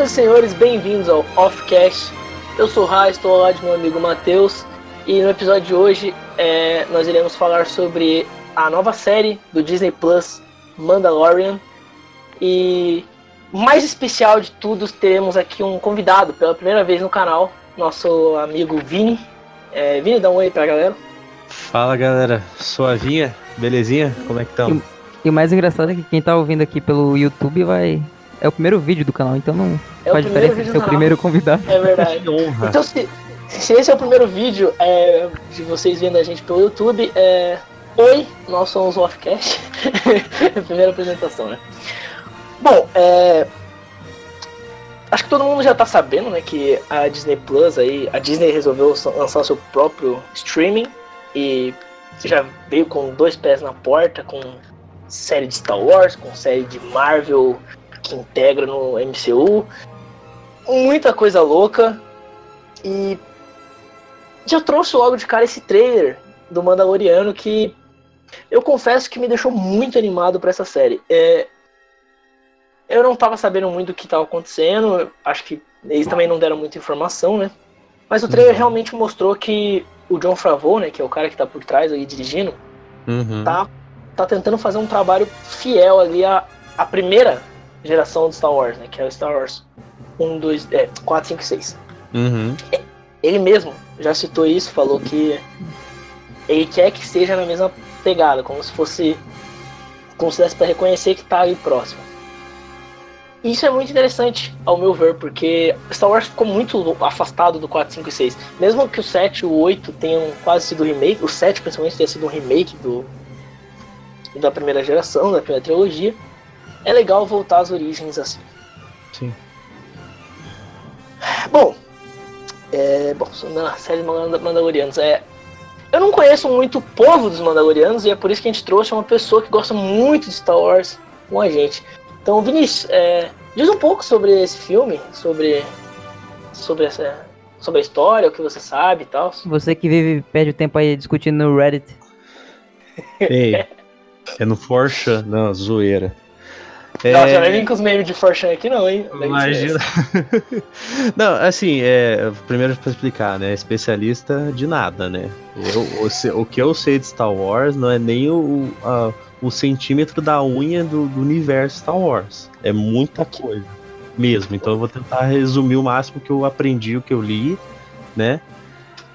Senhoras e senhores, bem-vindos ao Offcast. Eu sou o Ra, estou ao lado de meu amigo Matheus. E no episódio de hoje é, nós iremos falar sobre a nova série do Disney Plus, Mandalorian. E mais especial de tudo, teremos aqui um convidado pela primeira vez no canal, nosso amigo Vini. É, Vini, dá um oi pra galera. Fala galera, suavinha, belezinha? Como é que estão? E, e o mais engraçado é que quem tá ouvindo aqui pelo YouTube vai é o primeiro vídeo do canal, então não é faz diferença de ser o primeiro convidado. É verdade. então, se, se esse é o primeiro vídeo é, de vocês vendo a gente pelo YouTube, é... Oi, nós somos o Offcast. primeira apresentação, né? Bom, é... Acho que todo mundo já tá sabendo, né, que a Disney Plus aí, a Disney resolveu lançar seu próprio streaming e já veio com dois pés na porta, com série de Star Wars, com série de Marvel, que integra no MCU. Muita coisa louca. E já trouxe logo de cara esse trailer do Mandaloriano que eu confesso que me deixou muito animado para essa série. É, eu não estava sabendo muito do que estava acontecendo, acho que eles também não deram muita informação, né? Mas o trailer uhum. realmente mostrou que o John Favreau, né, que é o cara que está por trás aí dirigindo, uhum. tá, tá tentando fazer um trabalho fiel ali à, à primeira geração do Star Wars, né? Que é o Star Wars 1, 2, é, 4, 5 6. Uhum. Ele mesmo já citou isso, falou que ele quer que seja na mesma pegada, como se fosse. Como se desse pra reconhecer que tá ali próximo. Isso é muito interessante, ao meu ver, porque Star Wars ficou muito afastado do 4, 5 e 6. Mesmo que o 7 e o 8 tenham quase sido remake, o 7 principalmente tenha sido um remake do, da primeira geração, da primeira trilogia é legal voltar às origens assim. Sim. Bom, é, bom, na série Mandalorianos, é, eu não conheço muito o povo dos Mandalorianos e é por isso que a gente trouxe uma pessoa que gosta muito de Star Wars com a gente. Então, Vinícius, é, diz um pouco sobre esse filme, sobre, sobre essa, sobre a história, o que você sabe e tal. Você que vive perde o tempo aí discutindo no Reddit. Ei, é no Forcha, não, zoeira. É... Não, já vem com os memes de Forchan aqui não, hein? Imagina. não, assim, é, primeiro pra explicar, né? Especialista de nada, né? Eu, o, o, que eu sei de Star Wars não é nem o, a, o centímetro da unha do, do, universo Star Wars. É muita coisa mesmo. Então eu vou tentar resumir o máximo que eu aprendi, o que eu li, né?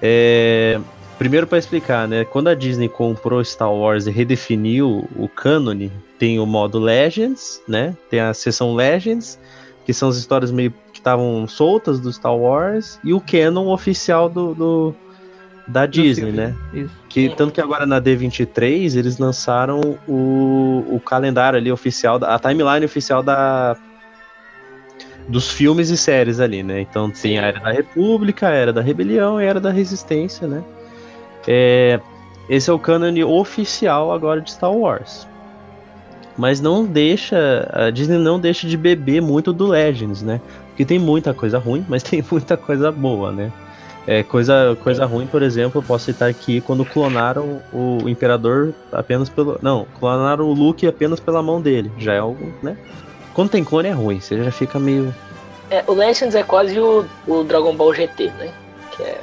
É, Primeiro para explicar, né? Quando a Disney comprou Star Wars e redefiniu o cânone, tem o modo Legends, né? Tem a seção Legends, que são as histórias meio que estavam soltas do Star Wars, e o canon oficial do, do da Disney, né? Isso. Que tanto que agora na D23 eles lançaram o, o calendário ali oficial, a timeline oficial da dos filmes e séries ali, né? Então tem a Era da República, a Era da Rebelião e a Era da Resistência, né? É, esse é o cânone oficial agora de Star Wars. Mas não deixa. A Disney não deixa de beber muito do Legends, né? Porque tem muita coisa ruim, mas tem muita coisa boa, né? É, coisa, coisa ruim, por exemplo, eu posso citar aqui quando clonaram o Imperador apenas pelo. Não, clonaram o Luke apenas pela mão dele. Já é algo, né? Quando tem clone é ruim, você já fica meio. É, o Legends é quase o, o Dragon Ball GT, né? Que é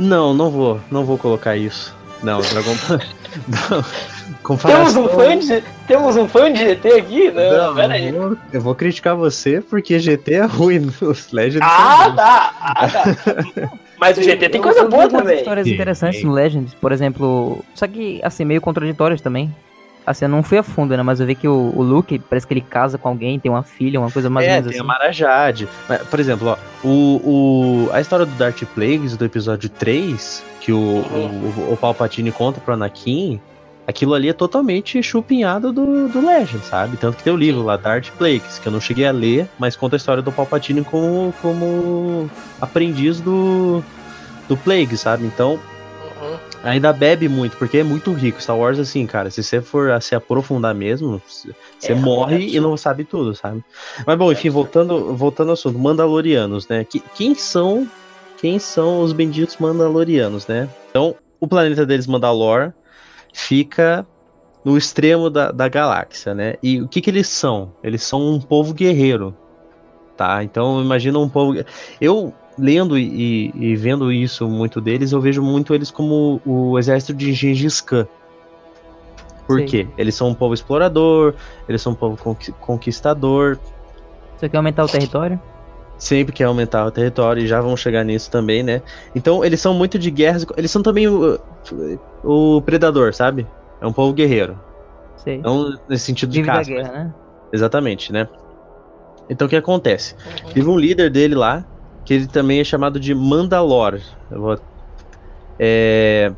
não, não vou. Não vou colocar isso. Não, Dragon Ball. não. Temos um, fã de, temos um fã de GT aqui? Não, não pera aí. Eu, eu vou criticar você porque GT é ruim. Os Legends ah, tá, ah, tá. Mas o GT tem coisa boa também. histórias interessantes no Legends, por exemplo. Só que, assim, meio contraditórias também. Assim, eu não fui a fundo, né? Mas eu vi que o, o Luke, parece que ele casa com alguém, tem uma filha, uma coisa mais é, ou menos tem assim. a Marajade. Por exemplo, ó, o, o, a história do Darth Plagueis do episódio 3, que o, uhum. o, o Palpatine conta pro Anakin, aquilo ali é totalmente chupinhado do, do Legend, sabe? Tanto que tem o livro lá, Darth Plagueis, que eu não cheguei a ler, mas conta a história do Palpatine como, como aprendiz do, do Plague, sabe? Então, ainda bebe muito, porque é muito rico. Star Wars, assim, cara, se você for se aprofundar mesmo, você é, morre é e não sabe tudo, sabe? Mas bom, enfim, voltando, voltando ao assunto, Mandalorianos, né? Que, quem são quem são os benditos Mandalorianos, né? Então, o planeta deles, Mandalor, fica no extremo da, da galáxia, né? E o que que eles são? Eles são um povo guerreiro, tá? Então imagina um povo. Eu lendo e, e, vendo isso muito deles, eu vejo muito eles como o exército de Gengis Khan. Por Sim. quê? Eles são um povo explorador, eles são um povo conquistador. Você quer aumentar o território? Sempre quer aumentar o território, e já vamos chegar nisso também, né? Então, eles são muito de guerras. Eles são também o, o predador, sabe? É um povo guerreiro. Sei. Não nesse sentido de caça. Guerra, né? Exatamente, né? Então, o que acontece? Teve um líder dele lá, que ele também é chamado de Mandalor. É,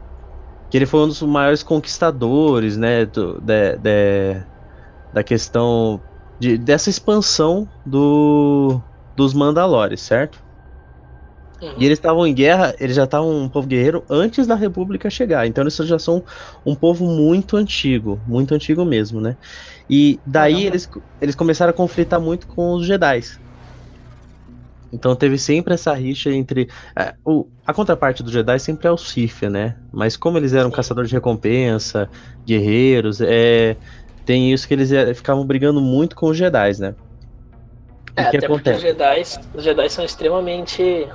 que ele foi um dos maiores conquistadores, né, do, de, de, da questão de, dessa expansão do, dos Mandalores, certo? Uhum. E eles estavam em guerra, eles já estavam um povo guerreiro antes da República chegar. Então eles já são um povo muito antigo, muito antigo mesmo, né? E daí eles, eles começaram a conflitar muito com os Jedi. Então teve sempre essa rixa entre. É, o, a contraparte do Jedi sempre é o Sith, né? Mas como eles eram Sim. caçadores de recompensa, guerreiros, é, tem isso que eles é, ficavam brigando muito com os Jedi, né? É, que até acontece? Os Jedi, os Jedi são extremamente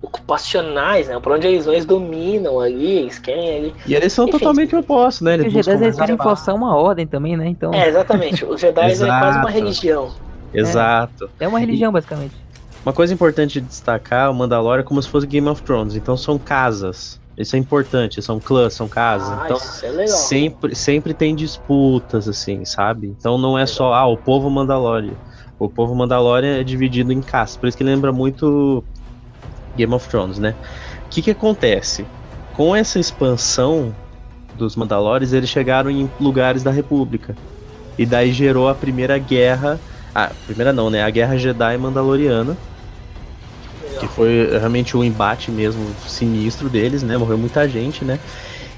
ocupacionais, né? Por onde eles eles dominam ali, eles querem ali. E eles são Enfim, totalmente opostos, né? Eles os Jedi eles querem forçar uma ordem também, né? Então... É, exatamente. Os Jedi é quase uma religião. Exato. É, é uma religião, basicamente. Uma coisa importante de destacar, o Mandalorian é como se fosse Game of Thrones, então são casas. Isso é importante, são clãs, são casas. Ah, então é legal, sempre, sempre tem disputas, assim, sabe? Então não é legal. só, ah, o povo Mandalorian. O povo Mandalorian é dividido em castas, por isso que lembra muito Game of Thrones, né? O que que acontece? Com essa expansão dos Mandalores, eles chegaram em lugares da República. E daí gerou a primeira guerra. A primeira não, né? A guerra Jedi Mandaloriana que foi realmente um embate mesmo sinistro deles, né? Morreu muita gente, né?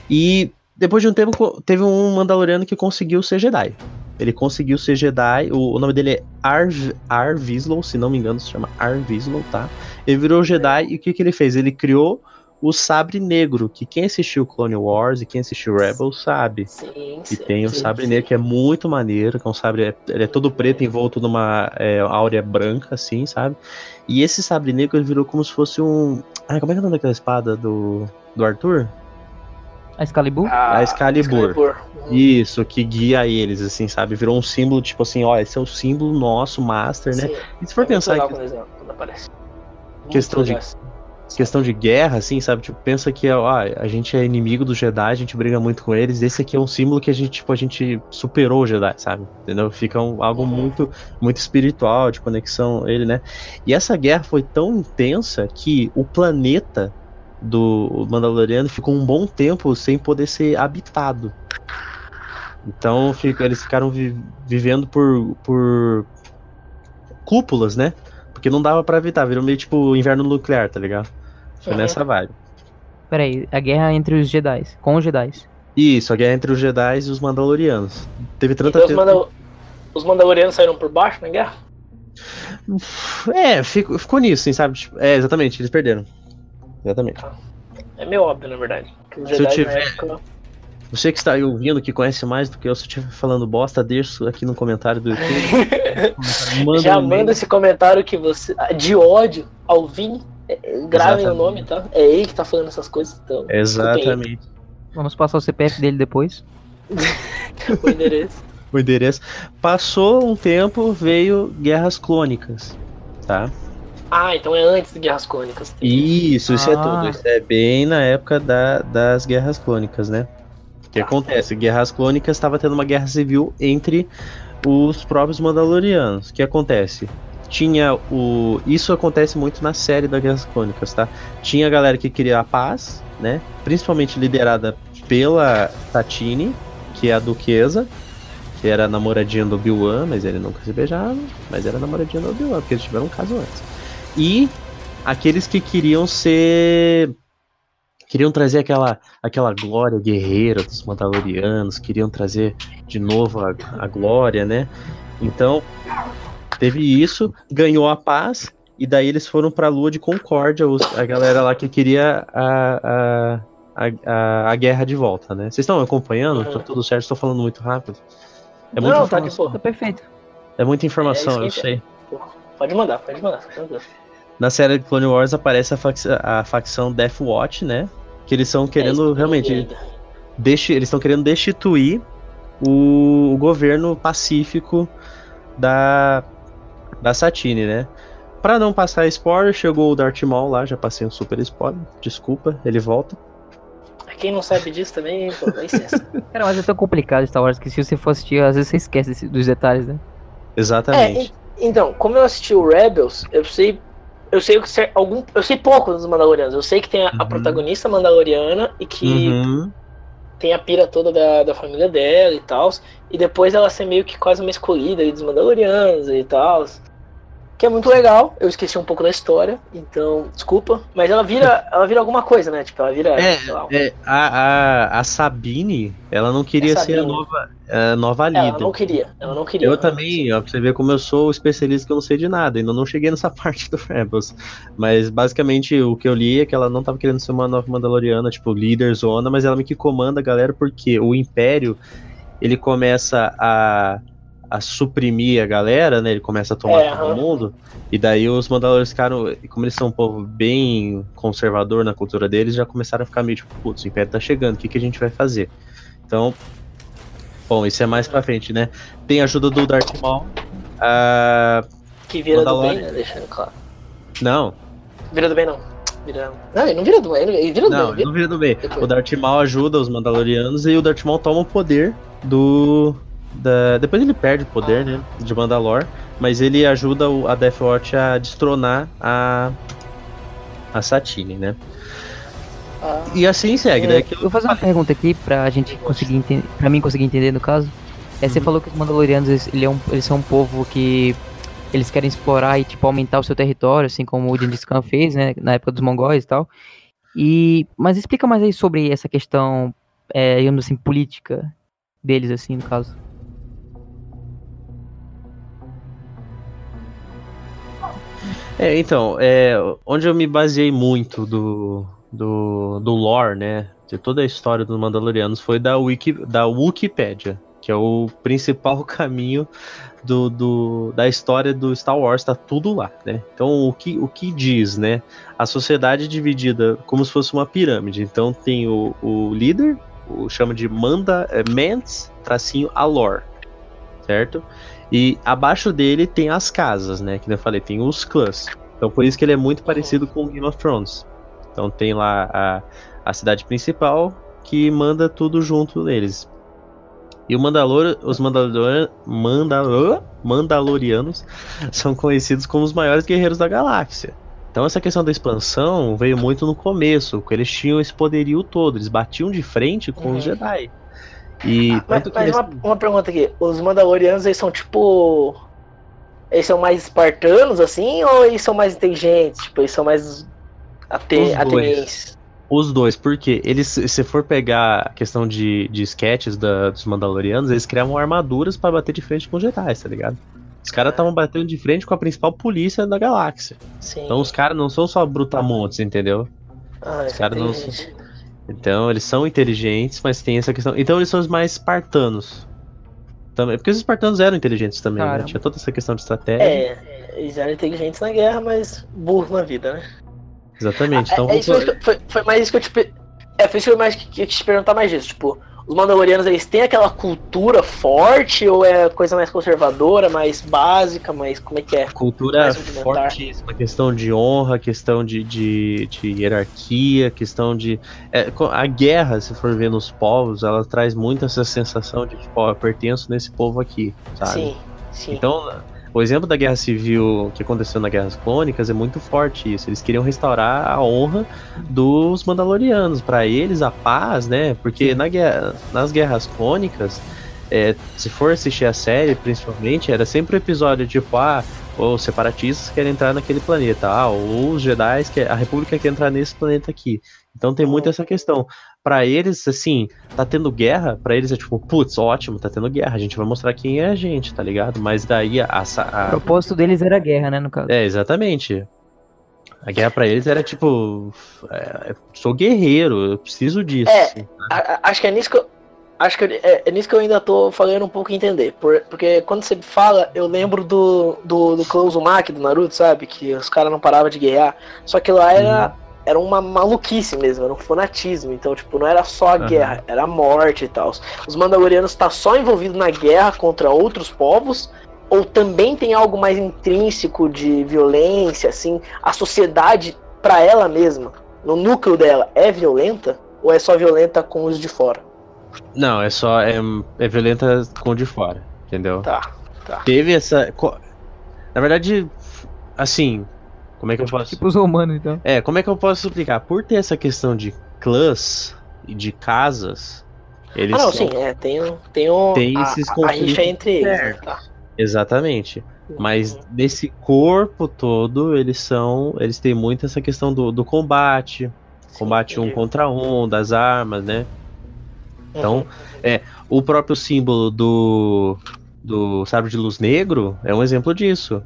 E depois de um tempo teve um Mandaloriano que conseguiu ser Jedi. Ele conseguiu ser Jedi. O, o nome dele é Arv, Arvislow, se não me engano, se chama Arvislow, tá? Ele virou Jedi e o que, que ele fez? Ele criou o Sabre Negro, que quem assistiu Clone Wars e quem assistiu Rebels sabe. Sim, sim, tem o Sabre sim. Negro que é muito maneiro, que é um sabre, ele é todo preto envolto numa é, áurea branca, assim, sabe? E esse Sabre Negro ele virou como se fosse um... Ai, como é que é o nome daquela espada do, do Arthur? A Excalibur? Ah, a Excalibur. Excalibur. Isso, que guia eles, assim, sabe? Virou um símbolo, tipo assim, ó, esse é o símbolo nosso, Master, né? E se for é pensar... Que... quando aparece. Questão de questão de guerra, assim, sabe? Tipo, pensa que ó, a gente é inimigo do Jedi, a gente briga muito com eles. Esse aqui é um símbolo que a gente, tipo, a gente superou o Jedi, sabe? Entendeu? Fica um, algo uhum. muito, muito espiritual, de conexão ele, né? E essa guerra foi tão intensa que o planeta do Mandaloriano ficou um bom tempo sem poder ser habitado. Então fica, eles ficaram vi, vivendo por, por cúpulas, né? Porque não dava para evitar, virou meio tipo inverno nuclear, tá ligado? Foi uhum. nessa vibe. Peraí, a guerra entre os Jedi, com os Jedi. Isso, a guerra entre os Jedi e os Mandalorianos. Teve tanta então, os, Mandal os Mandalorianos saíram por baixo na guerra? É, ficou, ficou nisso, assim, sabe? Tipo, é, exatamente, eles perderam. Exatamente. É meio óbvio, na verdade. os Jedi, se eu tiver... Época... Você que está aí ouvindo, que conhece mais do que eu, se eu estiver falando bosta, deixa aqui no comentário do YouTube. manda Já um manda esse comentário que você. de ódio ao Vini. É, gravem Exatamente. o nome, tá? É ele que tá falando essas coisas. Então, Exatamente. Vamos passar o CPF dele depois. o endereço. o endereço. Passou um tempo, veio Guerras Clônicas, tá? Ah, então é antes de Guerras Clônicas. Isso, isso é ah. é tudo. Isso é bem na época da, das Guerras Clônicas, né? O que acontece? Guerras Clônicas estava tendo uma guerra civil entre os próprios Mandalorianos. O que acontece? Tinha o. Isso acontece muito na série das Guerras Clônicas, tá? Tinha a galera que queria a paz, né? Principalmente liderada pela Tatine, que é a duquesa, que era namoradinha do Obi-Wan, mas ele nunca se beijava, mas era namoradinha do Obi-Wan, porque eles tiveram um caso antes. E aqueles que queriam ser queriam trazer aquela, aquela glória guerreira dos Mandalorianos, queriam trazer de novo a, a glória, né? Então, teve isso, ganhou a paz, e daí eles foram pra Lua de Concórdia, os, a galera lá que queria a, a, a, a, guerra de volta, né? Vocês estão acompanhando? Tá tudo certo? Estou falando muito rápido. É Não, tá, tá perfeito. É muita informação, é eu sei. Pode mandar, pode mandar. Tranquilo. Na série Clone Wars aparece a, fac a facção Death Watch, né? Que eles estão querendo É, realmente. desti- eles estão querendo destituir o, o governo pacífico da, da Satine, né? Pra não passar spoiler, chegou o Darth Maul lá, já passei um super spoiler. Desculpa, ele volta. Quem não sabe disso também, pô, dá licença. Cara, mas é tão complicado Star Wars que se você for assistir, às vezes você esquece desse- dos detalhes, né? É, Exatamente. en- então, como eu assisti o Rebels, eu sei. Eu sei o que algum. Eu sei pouco dos Mandalorianos. Eu sei que tem a, a Uhum. protagonista Mandaloriana e que Uhum. tem a pira toda da, da família dela e tal. E depois ela ser meio que quase uma escolhida dos Mandalorianos e tal. Que é muito legal. Eu esqueci um pouco da história, então, desculpa. Mas ela vira. ela vira alguma coisa, né? Tipo, ela vira. É, lá, É, a, a, a Sabine, ela não queria É ser a nova, a nova ela líder. não queria. Ela não queria. Eu também, ó, pra você ver como eu sou especialista que eu não sei de nada, ainda não cheguei nessa parte do Rebels. Mas basicamente o que eu li é que ela não tava querendo ser uma nova Mandaloriana, tipo, líder zona, mas ela meio que comanda a galera porque o Império ele começa a, a suprimir a galera, né? Ele começa a tomar É, todo mundo. E daí os Mandalorianos ficaram, como eles são um povo bem conservador na cultura deles, já começaram a ficar meio tipo, putz, o Império tá chegando, o que, que a gente vai fazer? Então, bom, isso é mais pra frente, né? Tem a ajuda do Darth Maul. Que vira do bem, né? Deixando claro. não, Vira do bem, não. Vira... Não, ele não vira do bem. Ele vira do não, bem. ele não vira do bem. Depois. O Darth Maul ajuda os Mandalorianos e o Darth Maul toma o poder do. Da... Depois ele perde o poder, né? De Mandalor. Mas ele ajuda a Death Watch a destronar a. A Satine, né? Ah, E assim segue, né? É, Aquilo- eu vou fazer uma pergunta aqui pra gente conseguir entender, pra mim conseguir entender no caso. É, você Uhum. falou que os Mandalorianos, eles, ele é eles são um povo que eles querem explorar e, tipo, aumentar o seu território, assim como o Gengis Khan fez, né, na época dos mongóis e tal. E, mas explica mais aí sobre essa questão, é, digamos assim, política deles, assim, no caso. É, então, é, onde eu me baseei muito do, do, do lore, né, de toda a história dos Mandalorianos foi da, Wiki, da Wikipedia, que é o principal caminho do, do, da história do Star Wars, tá tudo lá, né? Então, o que, o que diz, né? A sociedade é dividida como se fosse uma pirâmide. Então, tem o, o líder, o chama de Manda, é, Mance, tracinho, Alor, certo? E abaixo dele tem as casas, né? Que eu falei, tem os clãs. Então por isso que ele é muito parecido com Game of Thrones. Então tem lá a, a cidade principal que manda tudo junto deles. E o Mandalor, os Mandalor, Mandalor, Mandalorianos são conhecidos como os maiores guerreiros da galáxia. Então essa questão da expansão veio muito no começo, porque eles tinham esse poderio todo, eles batiam de frente com os Uhum. Jedi. E Ah, mas mas eles- uma, uma pergunta aqui. Os Mandalorianos, eles são tipo. Eles são mais espartanos, assim, ou eles são mais inteligentes? Tipo, eles são mais ate atenienses? Os dois, porque eles, se for pegar a questão de, de sketches da- dos Mandalorianos, eles criavam armaduras pra bater de frente com os Jedi, tá ligado? Os caras estavam batendo de frente com a principal polícia da galáxia. Sim. Então os caras não são só brutamontes, entendeu? ah, os caras não- inteligente. Então eles são inteligentes, mas tem essa questão. Então eles são os mais espartanos. Também, porque os espartanos eram inteligentes também, né? Tinha toda essa questão de estratégia. É, eles eram inteligentes na guerra, mas burros na vida, né? Exatamente. Então é, é isso foi, foi mais isso que eu te. É, foi isso que eu mais que- que eu te perguntar mais disso. Tipo, os Mandalorianos, eles têm aquela cultura forte ou é coisa mais conservadora, mais básica, mais. Como é que é? Cultura fortíssima, questão de honra, questão de, de, de hierarquia, questão de. é, a guerra, se for ver nos povos, ela traz muito essa sensação de tipo, ó, eu pertenço nesse povo aqui, sabe? Sim, sim. Então, o exemplo da guerra civil que aconteceu nas guerras clônicas é muito forte isso. Eles queriam restaurar a honra dos Mandalorianos. Pra eles, a paz, né? Porque na guerra, nas guerras clônicas, é, se for assistir a série, principalmente, era sempre o episódio tipo, ah, os separatistas querem entrar naquele planeta, ah, ou os Jedi, a República quer entrar nesse planeta aqui. Então tem muito essa questão. Pra eles, assim, tá tendo guerra, pra eles é tipo, putz, ótimo, tá tendo guerra, a gente vai mostrar quem é a gente, tá ligado? Mas daí a. a- O propósito deles era a guerra, né, no caso. é, exatamente. A guerra pra eles era tipo, é, sou guerreiro, eu preciso disso. É, A- a- acho que é nisso que eu. Acho que é, é, nisso que eu ainda tô falando um pouco entender. Por, porque quando você fala, eu lembro do, do, do Uzumaki, do Naruto, sabe? Que os caras não paravam de guerrear. Só que lá era, uhum. Era uma maluquice mesmo, era um fanatismo. Então, tipo, não era só a uhum. guerra, era a morte e tal. Os Mandalorianos tá só envolvidos na guerra contra outros povos. Ou também tem algo mais intrínseco de violência, assim? A sociedade, para ela mesma, no núcleo dela, é violenta? Ou é só violenta com os de fora? Não, é só. É, é violenta com o de fora, entendeu? Tá, tá. Teve essa. Na verdade, assim. Como é que eu posso. Tipo os romanos, então. É, como é que eu posso explicar? Por ter essa questão de clãs e de casas. Eles ah, não, são... sim, é. Tem, tem, um, tem a, esses a, a rixa entre eles. Né, tá. Exatamente. Mas uhum. nesse corpo todo, eles são. Eles têm muito essa questão do, do combate. Sim, combate entendi. um contra um, das armas, né? Então, é, o próprio símbolo do, do sabre de luz negro é um exemplo disso.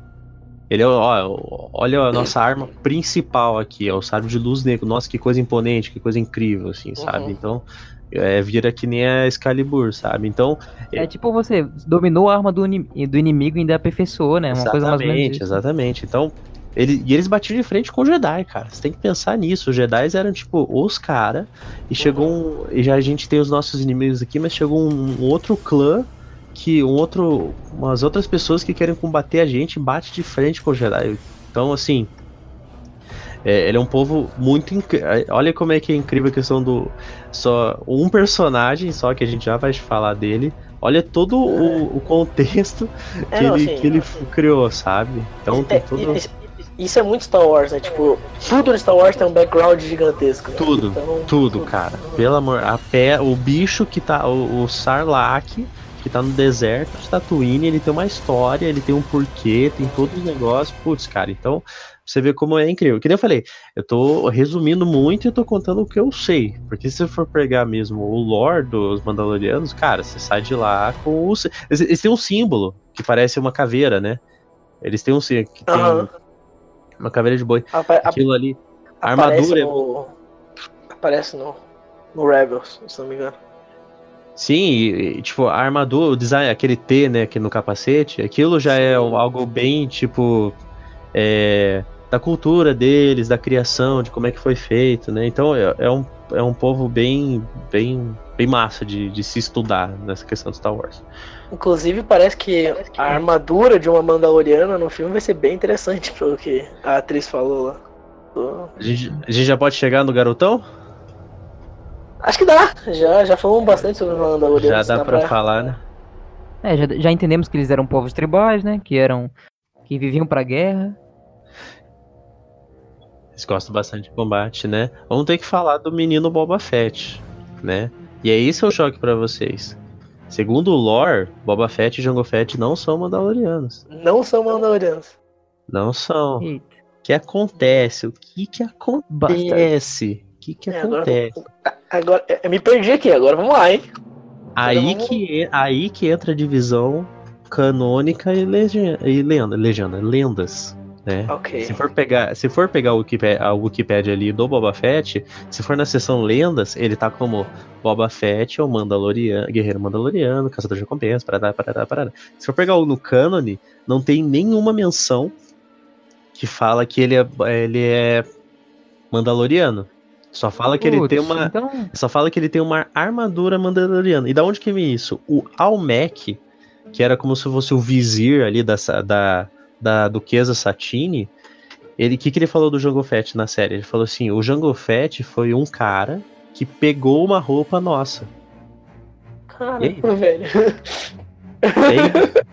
Ele é, ó, olha a nossa arma principal aqui, é o sabre de luz negro. Nossa, que coisa imponente, que coisa incrível, assim, sabe? Uhum. Então, é, vira que nem a Excalibur, sabe? Então. É, é tipo você dominou a arma do, do inimigo e ainda aperfeiçou, né? Uma coisa mais ou menos. Exatamente. Então, ele, e eles batiam de frente com o Jedi, cara. Você tem que pensar nisso. Os Jedi eram, tipo, os caras. E chegou um. E já a gente tem os nossos inimigos aqui, mas chegou um, um outro clã que um outro. umas outras pessoas que querem combater a gente bate de frente com o Jedi. Então, assim. É, ele é um povo muito incrível. Olha como é que é incrível a questão do. Só um personagem só que a gente já vai falar dele. Olha todo o, o contexto é, que, não, ele, que ele criou, sabe? Então tem todo. Isso é muito Star Wars, né? Tipo, tudo no Star Wars tem um background gigantesco. Né? Tudo, então, tudo, tudo, cara. Pelo amor, a pé, o bicho que tá, o, o Sarlacc, que tá no deserto de Tatooine, ele tem uma história, ele tem um porquê, tem todos os negócios. Putz, cara, então você vê como é incrível. Que nem eu falei, eu tô resumindo muito e eu tô contando o que eu sei. Porque se você for pegar mesmo o lore dos Mandalorianos, cara, você sai de lá com o. Eles, têm um símbolo que parece uma caveira, né? Eles têm um símbolo que tem uhum. Uma caveira de boi. Apa Aquilo ali. A armadura. No... Aparece no, no Rebels, se não me engano. Sim, e, e, tipo, a armadura, o design, aquele T, né, aqui no capacete, aquilo já é algo bem, tipo, é, da cultura deles, da criação, de como é que foi feito, né? Então é, é um, é um povo bem, bem, bem massa de, de se estudar nessa questão de Star Wars. Inclusive, parece que a armadura de uma Mandaloriana no filme vai ser bem interessante, pelo que a atriz falou lá. A gente, a gente já pode chegar no garotão? Acho que dá. Já, já falamos bastante sobre o Mandaloriano. Já dá, dá pra, pra, falar, né? É, já, já entendemos que eles eram povos tribais, né? Que eram. que viviam pra guerra. Eles gostam bastante de combate, né? Vamos ter que falar do menino Boba Fett, né? E é isso o choque para vocês. Segundo o lore, Boba Fett e Jango Fett não são Mandalorianos. Não são Mandalorianos. Não são. O que acontece? O que que acontece? O que que é, acontece? Agora, agora, eu me perdi aqui, agora vamos lá, hein? Aí, vamos... que, aí que entra a divisão canônica e legenda, e lenda, legenda lendas. Né? Okay. Se for pegar, se for pegar a Wikipedia ali do Boba Fett, se for na seção lendas, ele tá como Boba Fett é o Mandaloriano, guerreiro Mandaloriano, caçador de recompensa, parará, parará, parará. Se for pegar o no cânone, não tem nenhuma menção que fala que ele é, ele é Mandaloriano. Só fala que Putz, ele tem uma, então... só fala que ele tem uma armadura Mandaloriana. E da onde que vem isso? O Almec, que era como se fosse o vizir ali da, da da duquesa Satine, ele que que ele falou do Jango Fett na série? Ele falou assim: "O Jango Fett foi um cara que pegou uma roupa nossa". Caramba, velho.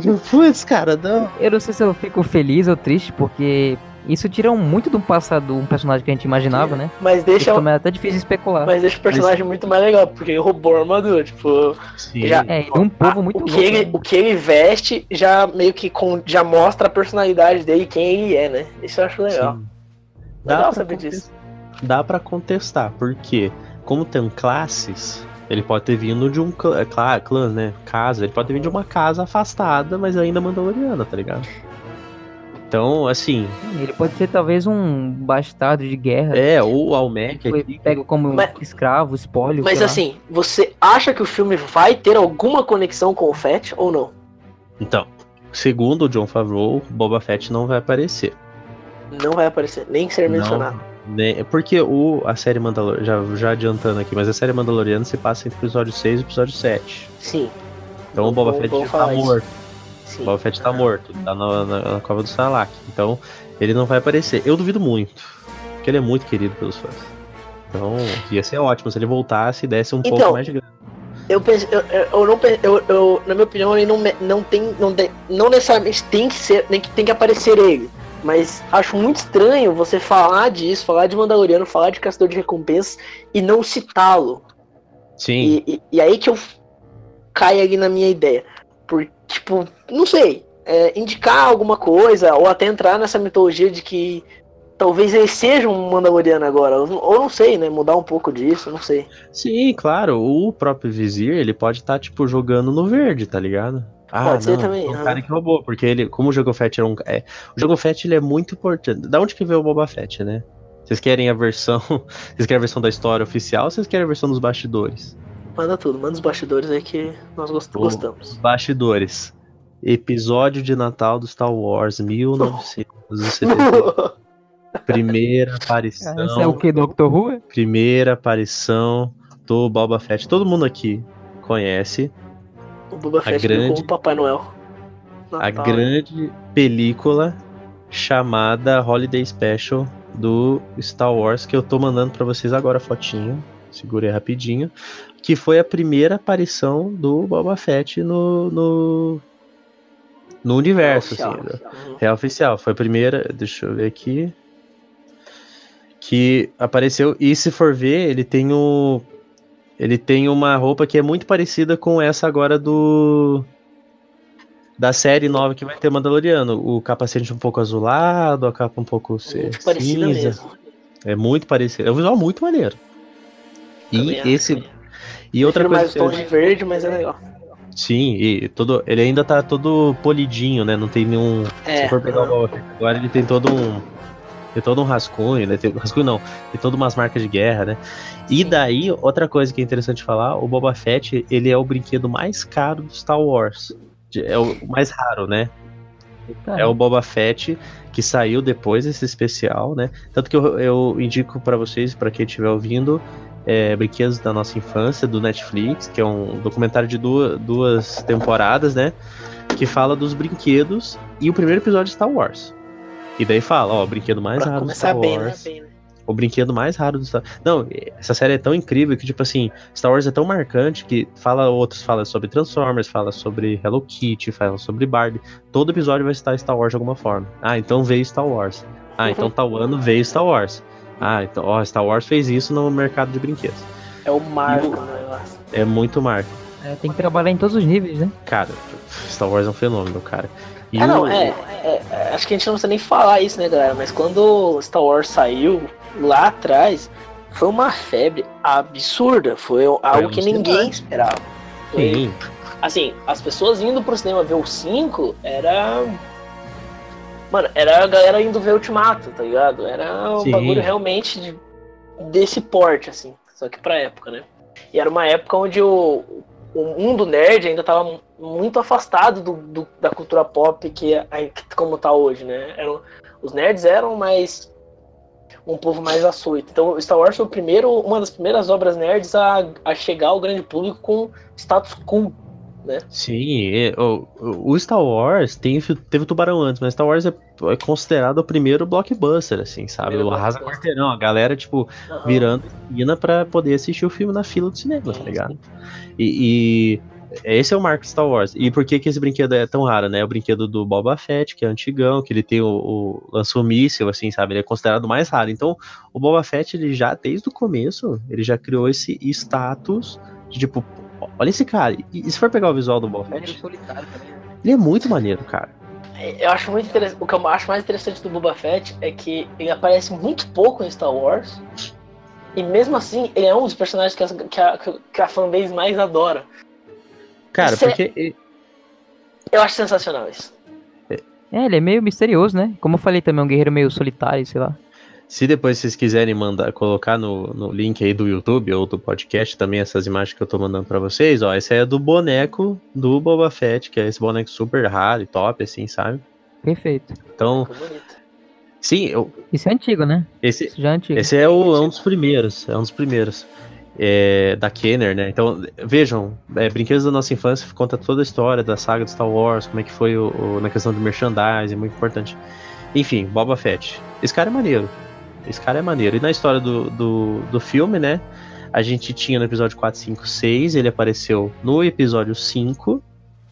Tipo, putz, cara, não. Eu não sei se eu fico feliz ou triste, porque isso tira muito do passado um personagem que a gente imaginava, né? Mas deixa. Isso é até difícil especular. Mas deixa o personagem mas... muito mais legal, porque ele roubou a armadura. Tipo. Sim. Já, é, um povo muito o que, ele, né? o que ele veste já meio que com, já mostra a personalidade dele quem ele é, né? Isso eu acho legal. Sim. Legal saber disso. Dá pra contestar, porque como tem classes, ele pode ter vindo de um clã, clã, né? Casa. Ele pode ter vindo de uma casa afastada, mas ainda mandaloriana, tá ligado? Então, assim. Ele pode ser talvez um bastardo de guerra. É, ou Almec Foi aqui. pego como Mas- escravo, espólio. Mas sei lá. assim, você acha que o filme vai ter alguma conexão com o Fett ou não? Então, segundo o John Favreau, Boba Fett não vai aparecer. Não vai aparecer, nem ser mencionado. Não, né, porque o, a série Mandaloriana, já, já adiantando aqui, mas a série Mandaloriana se passa entre o episódio 6 e o episódio 7. Sim. Então o Boba Fett já tá falar isso. Sim. O Boba Fett tá morto, tá na, na, na cova do Sarlacc. Então, ele não vai aparecer. Eu duvido muito, porque ele é muito querido pelos fãs. Então, ia ser ótimo se ele voltasse e desse um Então, pouco mais de grana. Eu penso, eu, eu, não eu, eu- na minha opinião, ele não, não tem, não, de- não necessariamente tem que ser, nem que tem que aparecer ele. Mas acho muito estranho você falar disso, falar de Mandaloriano, falar de Caçador de Recompensas e não citá-lo. Sim, E, e, e aí que eu caio ali na minha ideia. Por, tipo, não sei, é, indicar alguma coisa, ou até entrar nessa mitologia de que talvez ele seja um Mandaloriano agora. Ou, não sei, né? Mudar um pouco disso, não sei. sim, claro. O próprio Vizir, ele pode estar, tipo, jogando no verde, tá ligado? Ah, Pode ser não, também, foi um aham. cara que roubou, porque ele, como o Jango Fett era um. É, o Jango Fett ele é muito importante. Da onde que veio o Boba Fett, né? Vocês querem a versão. Vocês querem a versão da história oficial ou vocês querem a versão dos bastidores? Manda tudo, manda os bastidores aí que nós gost- gostamos. Bastidores. Episódio de Natal do Star Wars 1970. Primeira Ah, aparição. Isso é o que, Doctor Who? Primeira aparição do Boba Fett. Todo mundo aqui conhece o Boba Fett grande- como o Papai Noel. a Natal. grande película chamada Holiday Special do Star Wars que eu tô mandando pra vocês agora a fotinho. Segurei rapidinho. Que foi a primeira aparição do Boba Fett no, no, no universo. Oficial. assim, né? Uhum. É oficial, foi a primeira. Deixa eu ver aqui. Que apareceu. E se for ver, ele tem o. Ele tem uma roupa que é muito parecida com essa agora do. Da série nova que vai ter Mandaloriano. O capacete um pouco azulado, a capa um pouco parecida cinza. mesmo. É muito parecido. É um visual muito maneiro. E Também acho. esse. E outra coisa. mais tom de verde, mas é legal. Sim, e todo, ele ainda tá todo polidinho, né? Não tem nenhum. É. Se for pegar o agora, ele tem todo um. Tem todo um rascunho, né? Tem, rascunho não, tem todas umas marcas de guerra, né? E daí, outra coisa que é interessante falar, o Boba Fett, ele é o brinquedo mais caro do Star Wars. É o mais raro, né? É o Boba Fett que saiu depois desse especial, né? Tanto que eu, eu indico pra vocês, pra quem estiver ouvindo, é, Brinquedos da Nossa Infância, do Netflix, que é um documentário de duas, duas temporadas, né? Que fala dos brinquedos e o primeiro episódio de Star Wars. E daí fala, ó, o brinquedo mais Pra raro do Star bem, né? Wars. Bem, né? O brinquedo mais raro do Star Não, essa série é tão incrível que, tipo assim, Star Wars é tão marcante que fala outros, fala sobre Transformers, fala sobre Hello Kitty, fala sobre Barbie. Todo episódio vai citar Star Wars de alguma forma. Ah, então veio Star Wars. Ah, então tal ano veio Star Wars. Ah, então, ó, Star Wars fez isso no mercado de brinquedos. É o marco o- negócio. É muito marco. É, tem que trabalhar em todos os níveis, né? Cara, Star Wars é um fenômeno, cara. E Ah, não, o- é, é, é, Acho que a gente não precisa nem falar isso, né, galera? Mas quando Star Wars saiu, lá atrás, foi uma febre absurda. Foi algo que cinema. ninguém esperava. Foi, Sim, assim, as pessoas indo pro cinema ver o 5 era. Mano, era a galera indo ver Ultimato, tá ligado? Era um Sim. bagulho realmente de- desse porte, assim. Só que pra época, né? E era uma época onde o, o mundo nerd ainda tava muito afastado do, do- da cultura pop que é, que como tá hoje, né? Eram, os nerds eram mais um povo mais açoito. Então, Star Wars foi o primeiro, uma das primeiras obras nerds a, a chegar ao grande público com status cool. Sim, e, o, o Star Wars tem, teve o Tubarão antes, mas Star Wars é, é considerado o primeiro blockbuster, assim, sabe? Primeiro O arrasa quarteirão, a galera, tipo, Aham. virando esquina pra poder assistir o filme na fila do cinema, tá ligado? E, e esse é o marco de Star Wars. E por que que esse brinquedo é tão raro, né? É o brinquedo do Boba Fett, que é antigão, que ele tem o, o lançou míssil, assim, sabe? Ele é considerado o mais raro. Então, o Boba Fett, ele já, desde o começo, ele já criou esse status de, tipo, olha esse cara. E, e se for pegar o visual do Boba Fett, solitário também. ele é muito maneiro, cara. Eu acho muito interessante. O que eu acho mais interessante do Boba Fett é que ele aparece muito pouco em Star Wars. E mesmo assim, ele é um dos personagens que a, que a, que a fanbase mais adora. Cara, Isso é- porque. Eu acho sensacional isso. É, ele é meio misterioso, né? Como eu falei também, é um guerreiro meio solitário, sei lá. Se depois vocês quiserem mandar, colocar no, no link aí do YouTube ou do podcast também essas imagens que eu tô mandando para vocês, ó, essa é do boneco do Boba Fett, que é esse boneco super raro e top, assim, sabe? Perfeito. Então, sim, eu, Isso é antigo, né? esse, Isso já é antigo. esse é, o- é um dos primeiros, é um dos primeiros. É, da Kenner, né? Então, vejam, é, Brinquedos da Nossa Infância conta toda a história da saga de Star Wars, como é que foi o, o- na questão de merchandising, muito importante. Enfim, Boba Fett. Esse cara é maneiro. Esse cara é maneiro. E na história do, do, do filme, né? A gente tinha no episódio 4, 5, 6, ele apareceu no episódio 5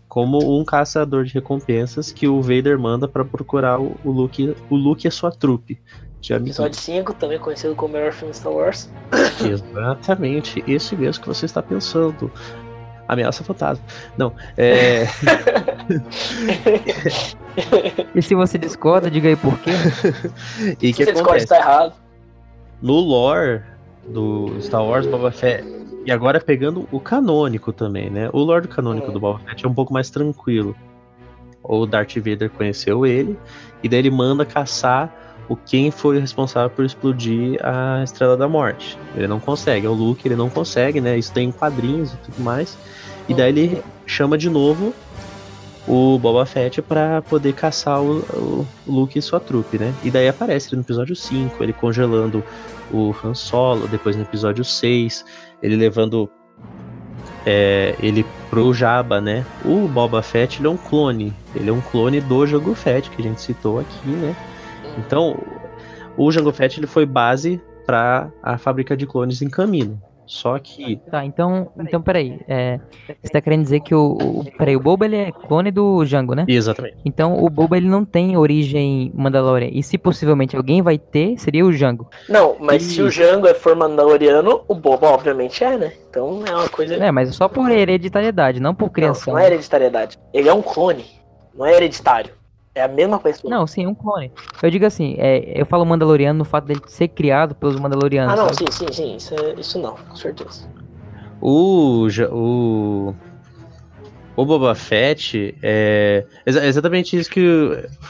como um caçador de recompensas que o Vader manda pra procurar o, o Luke, o Luke e a sua trupe. Episódio 5, também conhecido como o melhor filme Star Wars. Exatamente, esse mesmo que você está pensando. Ameaça fantasma. Não, é. E se você discorda, diga aí por quê. e Se que você discorda, acontece? está errado. No lore do Star Wars Boba Fett, e agora pegando o canônico também, né? O lore canônico Hum. do Boba Fett é um pouco mais tranquilo. O Darth Vader conheceu ele, e daí ele manda caçar o quem foi o responsável por explodir a Estrela da Morte. Ele não consegue, é o Luke, ele não consegue, né? Isso tem em quadrinhos e tudo mais. E daí ele chama de novo o Boba Fett pra poder caçar o, o Luke e sua trupe, né? E daí aparece ele no episódio 5, ele congelando o Han Solo, depois no episódio 6, ele levando é, ele pro Jabba, né? O Boba Fett ele é um clone, ele é um clone do Jango Fett, que a gente citou aqui, né? Então, o Jango Fett ele foi base para a fábrica de clones em Camino. Só que Tá, então, então peraí. É, você tá querendo dizer que o, o. Peraí, o Boba ele é clone do Jango, né? exatamente. Então o Boba ele não tem origem Mandalorian. E se possivelmente alguém vai ter, seria o Jango. Não, mas se o Isso. Jango é for Mandaloriano, o Boba obviamente é, né? Então é uma coisa. É, mas só por hereditariedade, não por não, criação. não é hereditariedade. Ele é um clone. Não é hereditário. É a mesma pessoa. Não, sim, um clone. Eu digo assim, é, eu falo Mandaloriano no fato dele ser criado pelos Mandalorianos. Ah, não, sabe? sim, sim, sim. Isso, é- isso não, com certeza. O, o, o Boba Fett é exa- exatamente isso que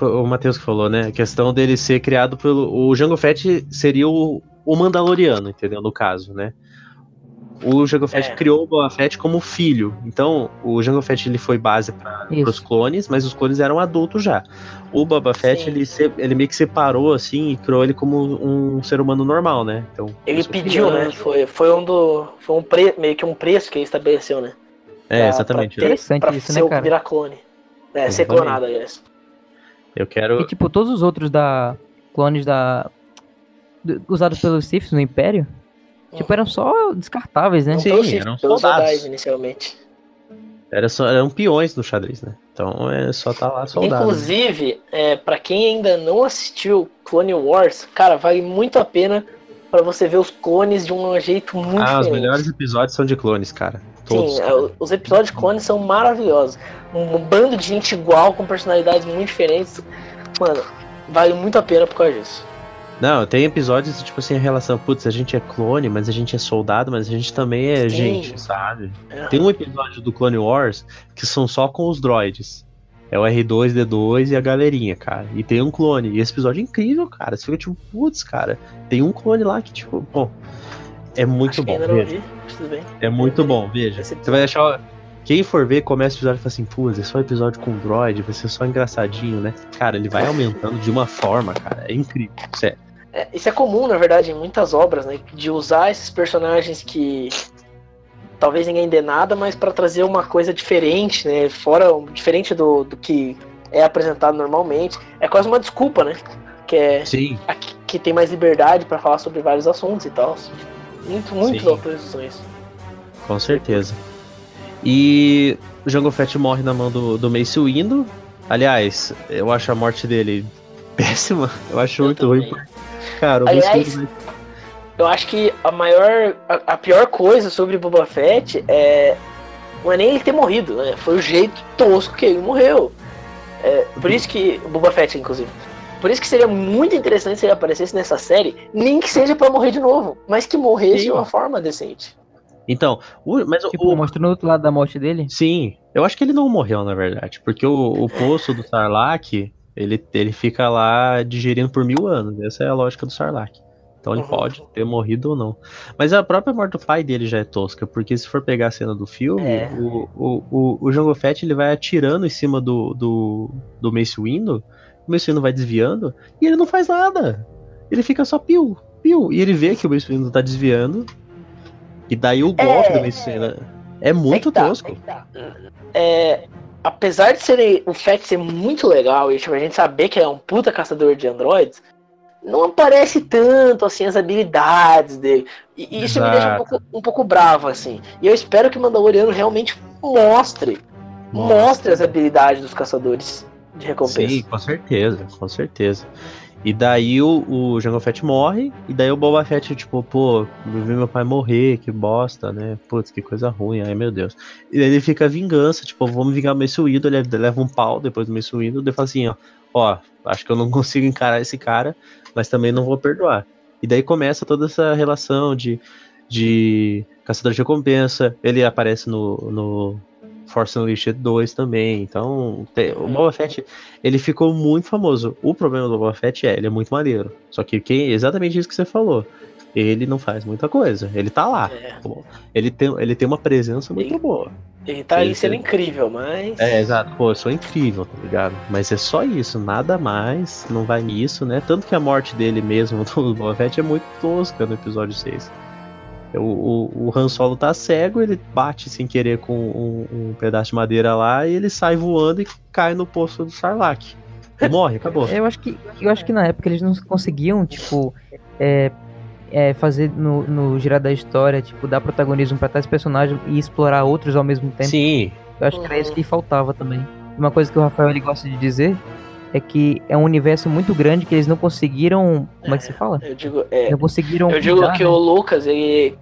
o Matheus falou, né? A questão dele ser criado pelo. O Jango Fett seria o, o Mandaloriano, entendeu? No caso, né? O Jango Fett É. criou o Boba Fett como filho. Então, o Jango Fett ele foi base para os clones, mas os clones eram adultos já. O Boba Fett Sim. ele, se- ele meio que separou assim e criou ele como um ser humano normal, né? Então, Ele isso pediu, né? criança. Foi, foi um do. Foi um pre, meio que um preço que ele estabeleceu, né? É, Pra- exatamente. Pra, ter, Interessante pra isso, ser né, o cara? virar clone. É, ser clonado, aliás. Eu quero. E tipo, todos os outros da. clones da. do- usados pelos Siths no Império, tipo, eram só descartáveis, né? Não Sim, eram soldados. Inicialmente. Era só, eram peões no xadrez, né? Então é só tá lá soldado. Inclusive, é, para quem ainda não assistiu Clone Wars, cara, vale muito a pena pra você ver os clones de um jeito muito ah, os diferente. melhores episódios são de clones, cara. Todos. Sim, é, o- os episódios de clones são maravilhosos. Um, um bando de gente igual, com personalidades muito diferentes. Mano, vale muito a pena por causa disso. Não, tem episódios, tipo assim, a relação, putz, a gente é clone, mas a gente é soldado, mas a gente também é Sim. gente, sabe? É. Tem um episódio do Clone Wars que são só com os droids. É o R2D2 e a galerinha, cara. E tem um clone. E esse episódio é incrível, cara. Você fica tipo, putz, cara, tem um clone lá que, tipo, bom. É muito Acho que bom, veja. vi, mas tudo bem. É muito bom, veja. Você vai achar. Quem for ver, começa o episódio e fala assim, putz, é só episódio com droid, vai ser só engraçadinho, né? Cara, ele vai aumentando de uma forma, cara. É incrível. Sério. É, isso é comum, na verdade, em muitas obras, né? De usar esses personagens que talvez ninguém dê nada, mas pra trazer uma coisa diferente, né? Fora, diferente do, do que é apresentado normalmente. É quase uma desculpa, né? Que é Sim, aqui- que tem mais liberdade pra falar sobre vários assuntos e tal. Muito, muitas Sim. oposições. com certeza. E o Jango Fett morre na mão do, do Mace Windu. Aliás, eu acho a morte dele péssima. Eu acho Eu muito também. ruim. Cara, o Aliás, Windu. Eu acho que a maior. A, a pior coisa sobre Boba Fett é. Não é nem ele ter morrido, né? Foi o jeito tosco que ele morreu. É, por isso que. Boba Fett, inclusive. Por isso que seria muito interessante se ele aparecesse nessa série, nem que seja pra morrer de novo, mas que morresse Sim. de uma forma decente. Então, o, mas o- Tipo, o, mostrando o outro lado da morte dele. Sim, eu acho que ele não morreu, na verdade, porque o, o poço do Sarlacc, Ele, ele fica lá digerindo por mil anos. Essa é a lógica do Sarlacc. Então ele Uhum. pode ter morrido ou não. Mas a própria morte do pai dele já é tosca, porque se for pegar a cena do filme, É. o, o, o, o Jango Fett ele vai atirando em cima do, do, do Mace Windu, o Mace Windu vai desviando, e ele não faz nada. Ele fica só piu, piu. E ele vê que o Mace Windu tá desviando, e daí o golpe do Mace Windu é muito É tá, tosco. é. É, apesar de ser, o Fett ser muito legal e tipo, a gente saber que ele é um puta caçador de androides, não aparece tanto assim as habilidades dele. E, e isso me deixa um pouco, um pouco bravo, assim. E eu espero que o Mandaloriano realmente mostre, mostre as habilidades dos caçadores de recompensa. Sim, com certeza, com certeza. E daí o, o Jango Fett morre, e daí o Boba Fett, tipo, pô, eu vi meu pai morrer, que bosta, né? Putz, que coisa ruim, ai meu Deus. E daí ele fica vingança, tipo, vamos vingar o Mace Windu, ele leva um pau depois do Mace Windu, ele fala assim, ó, ó, acho que eu não consigo encarar esse cara, mas também não vou perdoar. E daí começa toda essa relação de, de caçador de recompensa, ele aparece no, no Force Unleashed 2 também, então te- o Boba Fett ele ficou muito famoso. O problema do Boba Fett é, ele é muito maneiro. Só que quem, exatamente isso que você falou. Ele não faz muita coisa. Ele tá lá. É, Ele tem, ele tem uma presença muito Ele- boa. ele tá aí Ele- sendo ele- incrível, mas. É, exato. Pô, eu sou incrível, tá ligado? Mas é só isso, nada mais. Não vai nisso, né? Tanto que a morte dele mesmo, do Boba Fett, é muito tosca no episódio 6. O, o, o Han Solo tá cego, ele bate sem querer com um, um pedaço de madeira lá e ele sai voando e cai no poço do Sarlacc. Morre, acabou. Eu acho que eu acho que na época eles não conseguiam, tipo, é, é, fazer no, no girar da história, tipo, dar protagonismo pra tais personagens e explorar outros ao mesmo tempo. Sim, Eu acho que era isso que faltava também. Uma coisa que o Rafael ele gosta de dizer é que é um universo muito grande que eles não conseguiram. Como é que se fala? Eu digo, é, Não conseguiram. Eu digo cuidar, que né? o Lucas, ele.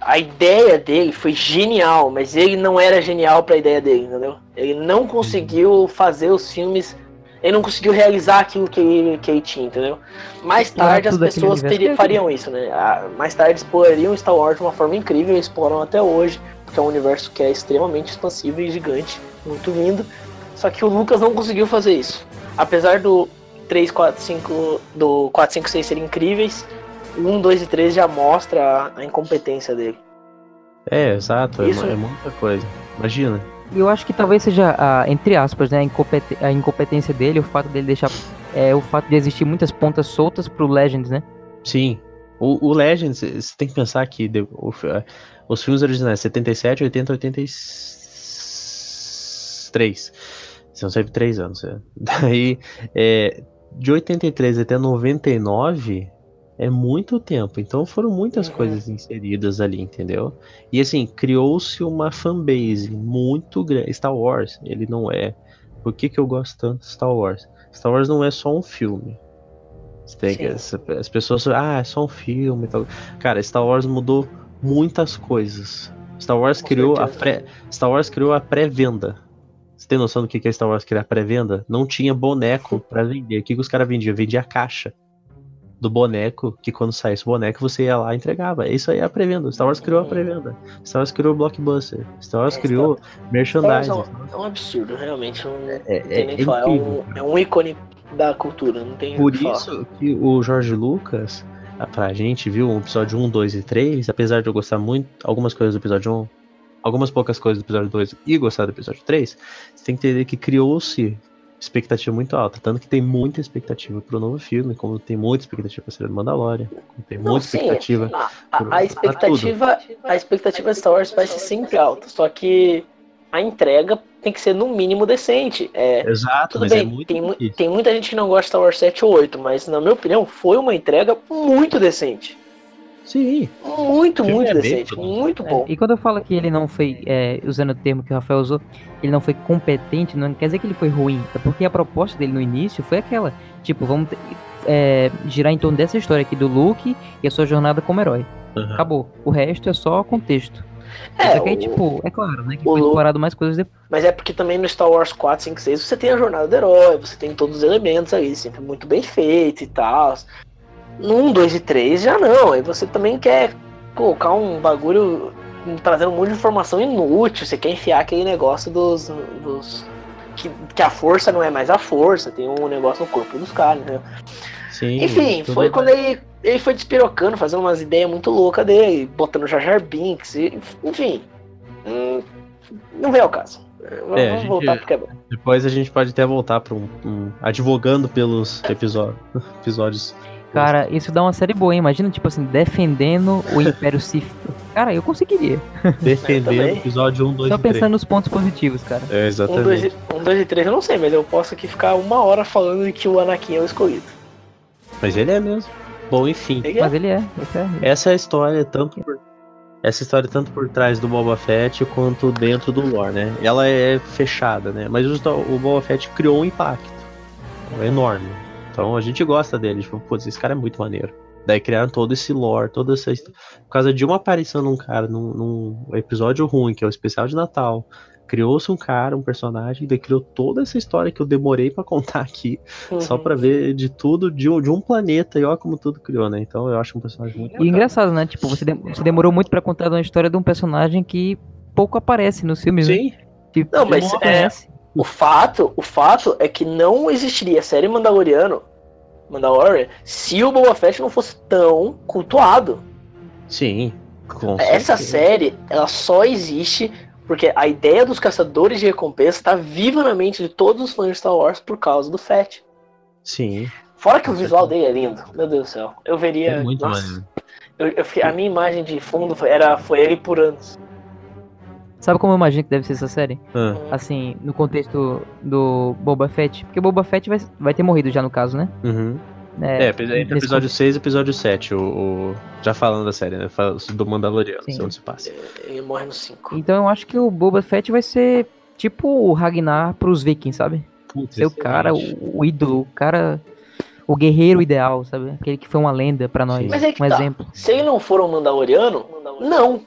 A ideia dele foi genial, mas ele não era genial pra ideia dele, entendeu? Ele não conseguiu fazer os filmes. Ele não conseguiu realizar aquilo que ele, que ele tinha, entendeu? Mais tarde as pessoas teriam- fariam isso, né? Ah, Mais tarde explorariam Star Wars de uma forma incrível e exploram até hoje, porque é um universo que é extremamente expansivo e gigante, muito lindo. Só que o Lucas não conseguiu fazer isso. Apesar do 3, 4, 5, do 4, 5, 6 serem incríveis, 1, 2 e 3 já mostra a, a incompetência dele. é, exato. É, Isso- é muita coisa. Imagina. E eu acho que talvez seja, a, entre aspas, né, a, incompet- a incompetência dele, o fato dele deixar. É o fato de existir muitas pontas soltas pro Legends, né? Sim. O, o Legends, você tem que pensar que de- o os filmes originais, 77, 80, 83. São sempre três anos. é. Daí, é, de 83 até 99 é muito tempo. Então foram muitas Uhum. coisas inseridas ali, entendeu? E assim, criou-se uma fanbase muito grande. Star Wars, ele não é. Por que, que eu gosto tanto de Star Wars? Star Wars não é só um filme. As, as pessoas, ah, é só um filme e tal. Cara, Star Wars mudou muitas coisas. Star Wars Com criou a pré, Star Wars criou a pré-venda. Você tem noção do que é Star Wars criar pré-venda? Não tinha boneco pra vender. O que, que os caras vendiam? Vendia caixa do boneco, que quando saísse o boneco você ia lá e entregava. Isso aí é a pré-venda. Star Wars criou a pré-venda. Star Wars criou o blockbuster. Star Wars É, criou Star Wars merchandising. é um, é um absurdo, realmente. Não É, é, é. É um, é um ícone da cultura, não tem Por o isso que o Jorge Lucas, pra gente, viu, um episódio 1, 2 e 3, apesar de eu gostar muito algumas coisas do episódio 1, algumas poucas coisas do episódio 2 e gostar do episódio 3, você tem que entender que criou-se expectativa muito alta. Tanto que tem muita expectativa pro novo filme, como tem muita expectativa pra série do Mandalorian, tem Não, muita sim, expectativa. A, a, expectativa, a expectativa de Star Wars vai ser sempre alta, só que a entrega tem que ser no mínimo decente. É, Exato, tudo mas é bem, muito tem, difícil. tem muita gente que não gosta de Star Wars 7 ou 8, mas na minha opinião foi uma entrega muito decente. Sim, Muito, muito é bem decente, bom. muito É, bom. e quando eu falo que ele não foi, é, usando o termo que o Rafael usou, ele não foi competente, não quer dizer que ele foi ruim. É porque a proposta dele no início foi aquela, tipo, vamos é, girar em torno dessa história aqui do Luke e a sua jornada como herói. Aham. Acabou. O resto é só contexto. É, Só que aí, o- tipo, é claro, né? Que foi explorado mais coisas depois. Mas é porque também no Star Wars 4, 5, 6 você tem a jornada do herói, você tem todos os elementos aí, sempre muito bem feito e tal. No 1, 2 e 3 já não. Aí você também quer colocar um bagulho trazendo um monte de informação inútil. Você quer enfiar aquele negócio dos. dos que, que a força não é mais a força, tem um negócio no corpo dos caras, né? Sim, Enfim, foi bem. quando ele, ele foi despirocando, fazendo umas ideias muito loucas dele, botando Jar Jar Binks, e- enfim. Hum, não veio ao caso. Vamos É, a gente- voltar porque é bom. Depois a gente pode até voltar para um, um- advogando pelos episódios. episódios. Cara, isso dá uma série boa, hein? Imagina, tipo assim, defendendo o Império Sith. Cara, eu conseguiria. Defendendo episódio 1, 2 Só e 3. pensando nos pontos positivos, cara. É, Um, exatamente. dois, e- um, dois e três eu não sei, mas eu posso aqui ficar uma hora falando que o Anakin é o escolhido. Mas ele é mesmo. Bom, enfim. Ele é. Mas ele é, é. Essa é a história tanto por essa história tanto por trás do Boba Fett quanto dentro do lore, né? Ela é fechada, né? Mas o, o Boba Fett criou um impacto enorme. Então a gente gosta dele, tipo, putz, esse cara é muito maneiro. Daí criaram todo esse lore, toda essa por causa de uma aparição num cara num, num episódio ruim, que é o especial de Natal. Criou-se um cara, um personagem, daí criou toda essa história que eu demorei pra contar aqui, só Uhum. pra ver de tudo de um, de um planeta e olha como tudo criou, né? Então eu acho um personagem muito E engraçado, né? Tipo, você, dem- você demorou muito pra contar uma história de um personagem que pouco aparece nos filmes, né? Sim, Tipo, Não, mas não é- aparece. O fato, o fato é que não existiria série Mandaloriano, Mandalorian, se o Boba Fett não fosse tão cultuado. sim. com Essa certeza. série, ela só existe porque a ideia dos caçadores de recompensa tá viva na mente de todos os fãs de Star Wars por causa do Fett. Sim, Fora que o visual dele é lindo, meu Deus do céu. Eu veria. é muito nossa, eu- eu a minha imagem de fundo foi, era, foi ele por anos. Sabe como eu imagino que deve ser essa série? Ah, Assim, no contexto do Boba Fett. Porque Boba Fett vai, vai ter morrido já no caso, né? uhum. É, epi- entre episódio 6 e episódio 7, o, o- já falando da série, né? Do Mandaloriano, Sim. sei onde se passa. Ele morre no 5. Então eu acho que o Boba Fett vai ser tipo o Ragnar pros vikings, sabe? Putz, o cara, o, o ídolo, o cara. O guerreiro ideal, sabe? Aquele que foi uma lenda pra nós. Mas é que um tá. exemplo. Se ele não for um Mandaloriano, não.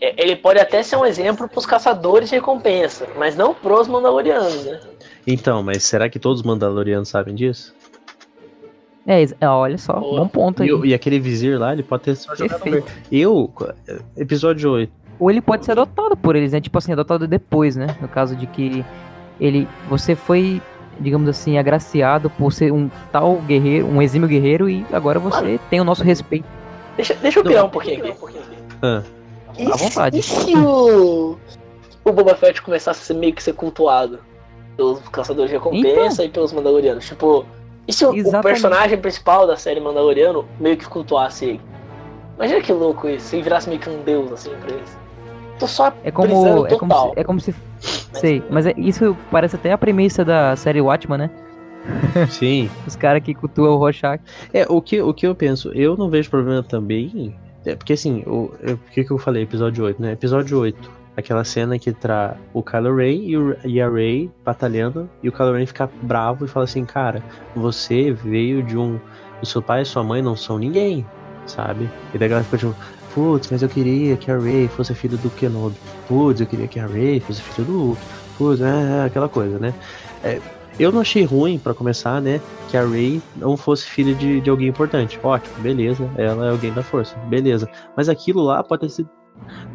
É, Ele pode até ser um exemplo pros caçadores de recompensa, mas não pros Mandalorianos, né? Então, mas será que todos os Mandalorianos sabem disso? É, é, olha só, Boa. bom ponto aí. E, e aquele vizir lá, ele pode ter só jogado Perfeito. Eu, episódio 8, Ou ele pode ser adotado por eles, né? Tipo assim, adotado depois, né? No caso de que ele. Você foi, digamos assim, agraciado por ser um tal guerreiro, um exímio guerreiro, e agora você tem o nosso respeito. Deixa, deixa eu pirar um pouquinho aqui. Ah. E À se- vontade. E se o, o Boba Fett começasse a ser meio que ser cultuado pelos caçadores de recompensa e pelos Mandalorianos? Tipo, e se o, o personagem principal da série Mandaloriano meio que cultuasse ele? Imagina que louco isso, se ele virasse meio que um deus assim pra eles. Tô só É como. É como se. É como se sei, mas é- isso parece até a premissa da série Watchman, né? sim. Os caras que cultuam o Rorschach. É, o que, o que eu penso, eu não vejo problema também. É, porque assim, o, eu- que, que eu falei? Episódio 8, né? Episódio 8. Aquela cena que tá o Kylo Ren e, o, e a Rey batalhando, e o Kylo Ren fica bravo e fala assim, cara, você veio de um. O seu pai e sua mãe não são ninguém, sabe? E daí a galera fica tipo, putz, mas eu queria que a Rey fosse filho do Kenobi. Putz, eu queria que a Rey fosse filho do Luke. Putz, é, é, aquela coisa, né? É, eu não achei ruim, pra começar, né? que a Rey não fosse filha de, de alguém importante. Ótimo, beleza. Ela é alguém da força, beleza. Mas aquilo lá pode ter sido,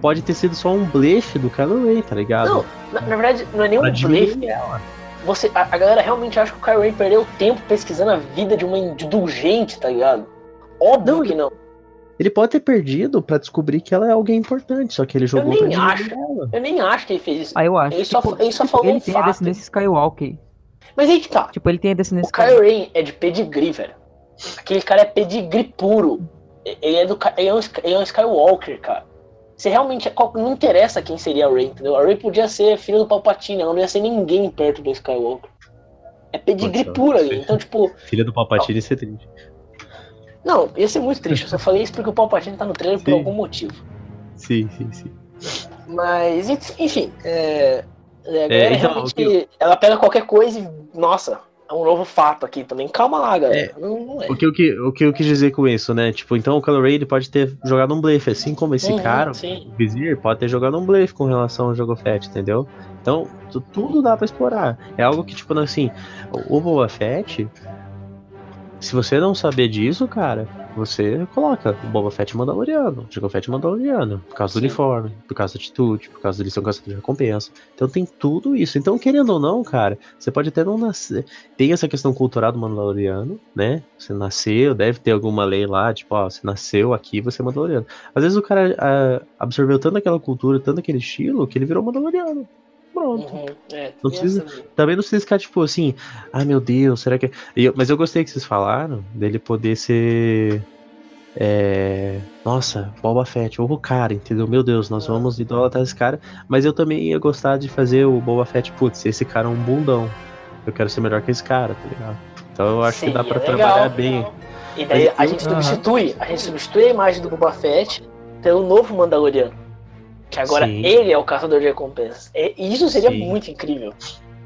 pode ter sido só um blefe do Kylo Ren, tá ligado? Não, na, na verdade, não é nem Pra um diminuir blefe. Você, a, a galera realmente acha que o Kylo Ren perdeu tempo pesquisando a vida de uma indulgente, tá ligado? Óbvio Não, que não. Ele pode ter perdido pra descobrir que ela é alguém importante, só que ele jogou nem pra acho. ela. Eu nem acho que ele fez isso. Aí eu acho. Ele só, ele só falou ele um tem a fato. descendência Skywalker. Mas aí que tá. Tipo, ele tem a O descendência Kylo Ren é de pedigree, velho. Aquele cara é pedigree puro. Ele é, do, ele é, um, ele é um Skywalker, cara. Você realmente. Não interessa quem seria a Rey, entendeu? A Rey podia ser filha do Palpatine, ela não ia ser ninguém perto do Skywalker. É pedigree puro ali. Então, tipo. Filha do Palpatine ia ser triste. Não, ia ser muito triste. Eu só falei isso porque o Palpatine tá no trailer por Sim. algum motivo. Sim, sim, sim. Mas, enfim. É, é, galera então, realmente. o que Ela pega qualquer coisa e. Nossa, é um novo fato aqui também. Calma lá, galera. Não, não é. O que, eu que, o que eu quis dizer com isso, né? Tipo, então o Ren ele pode ter jogado um blefe, assim como esse Uhum, cara, sim. o Vizir, pode ter jogado um blefe com relação ao jogo Fett, entendeu? Então, tu- tudo dá pra explorar. É algo que, tipo, assim, o o Boba Fett, se você não saber disso, cara, você coloca o Boba Fett Mandaloriano, o Jango Fett Mandaloriano, por causa do Sim. uniforme, por causa da atitude, por causa da lição de recompensa. Então tem tudo isso. Então, querendo ou não, cara, você pode até não nascer. Tem essa questão cultural do Mandaloriano, né? Você nasceu, deve ter alguma lei lá, tipo, ó, você nasceu aqui, você é Mandaloriano. Às vezes o cara ah, absorveu tanto aquela cultura, tanto aquele estilo, que ele virou Mandaloriano. Pronto. Uhum, é, Não precisa- essa- Também não precisa ficar tipo assim, ai meu Deus, será que. E eu- mas eu gostei que vocês falaram dele poder ser. É, nossa, Boba Fett, ou o cara, entendeu? Meu Deus, nós vamos idolatrar esse cara. Mas eu também ia gostar de fazer o Boba Fett, putz, esse cara é um bundão. Eu quero ser melhor que esse cara, tá ligado? Então eu acho que dá pra legal. trabalhar bem. E daí a gente substitui, a gente substitui a imagem do Boba Fett pelo novo Mandaloriano. Que agora Sim. ele é o caçador de recompensas. E e isso seria Sim. muito incrível.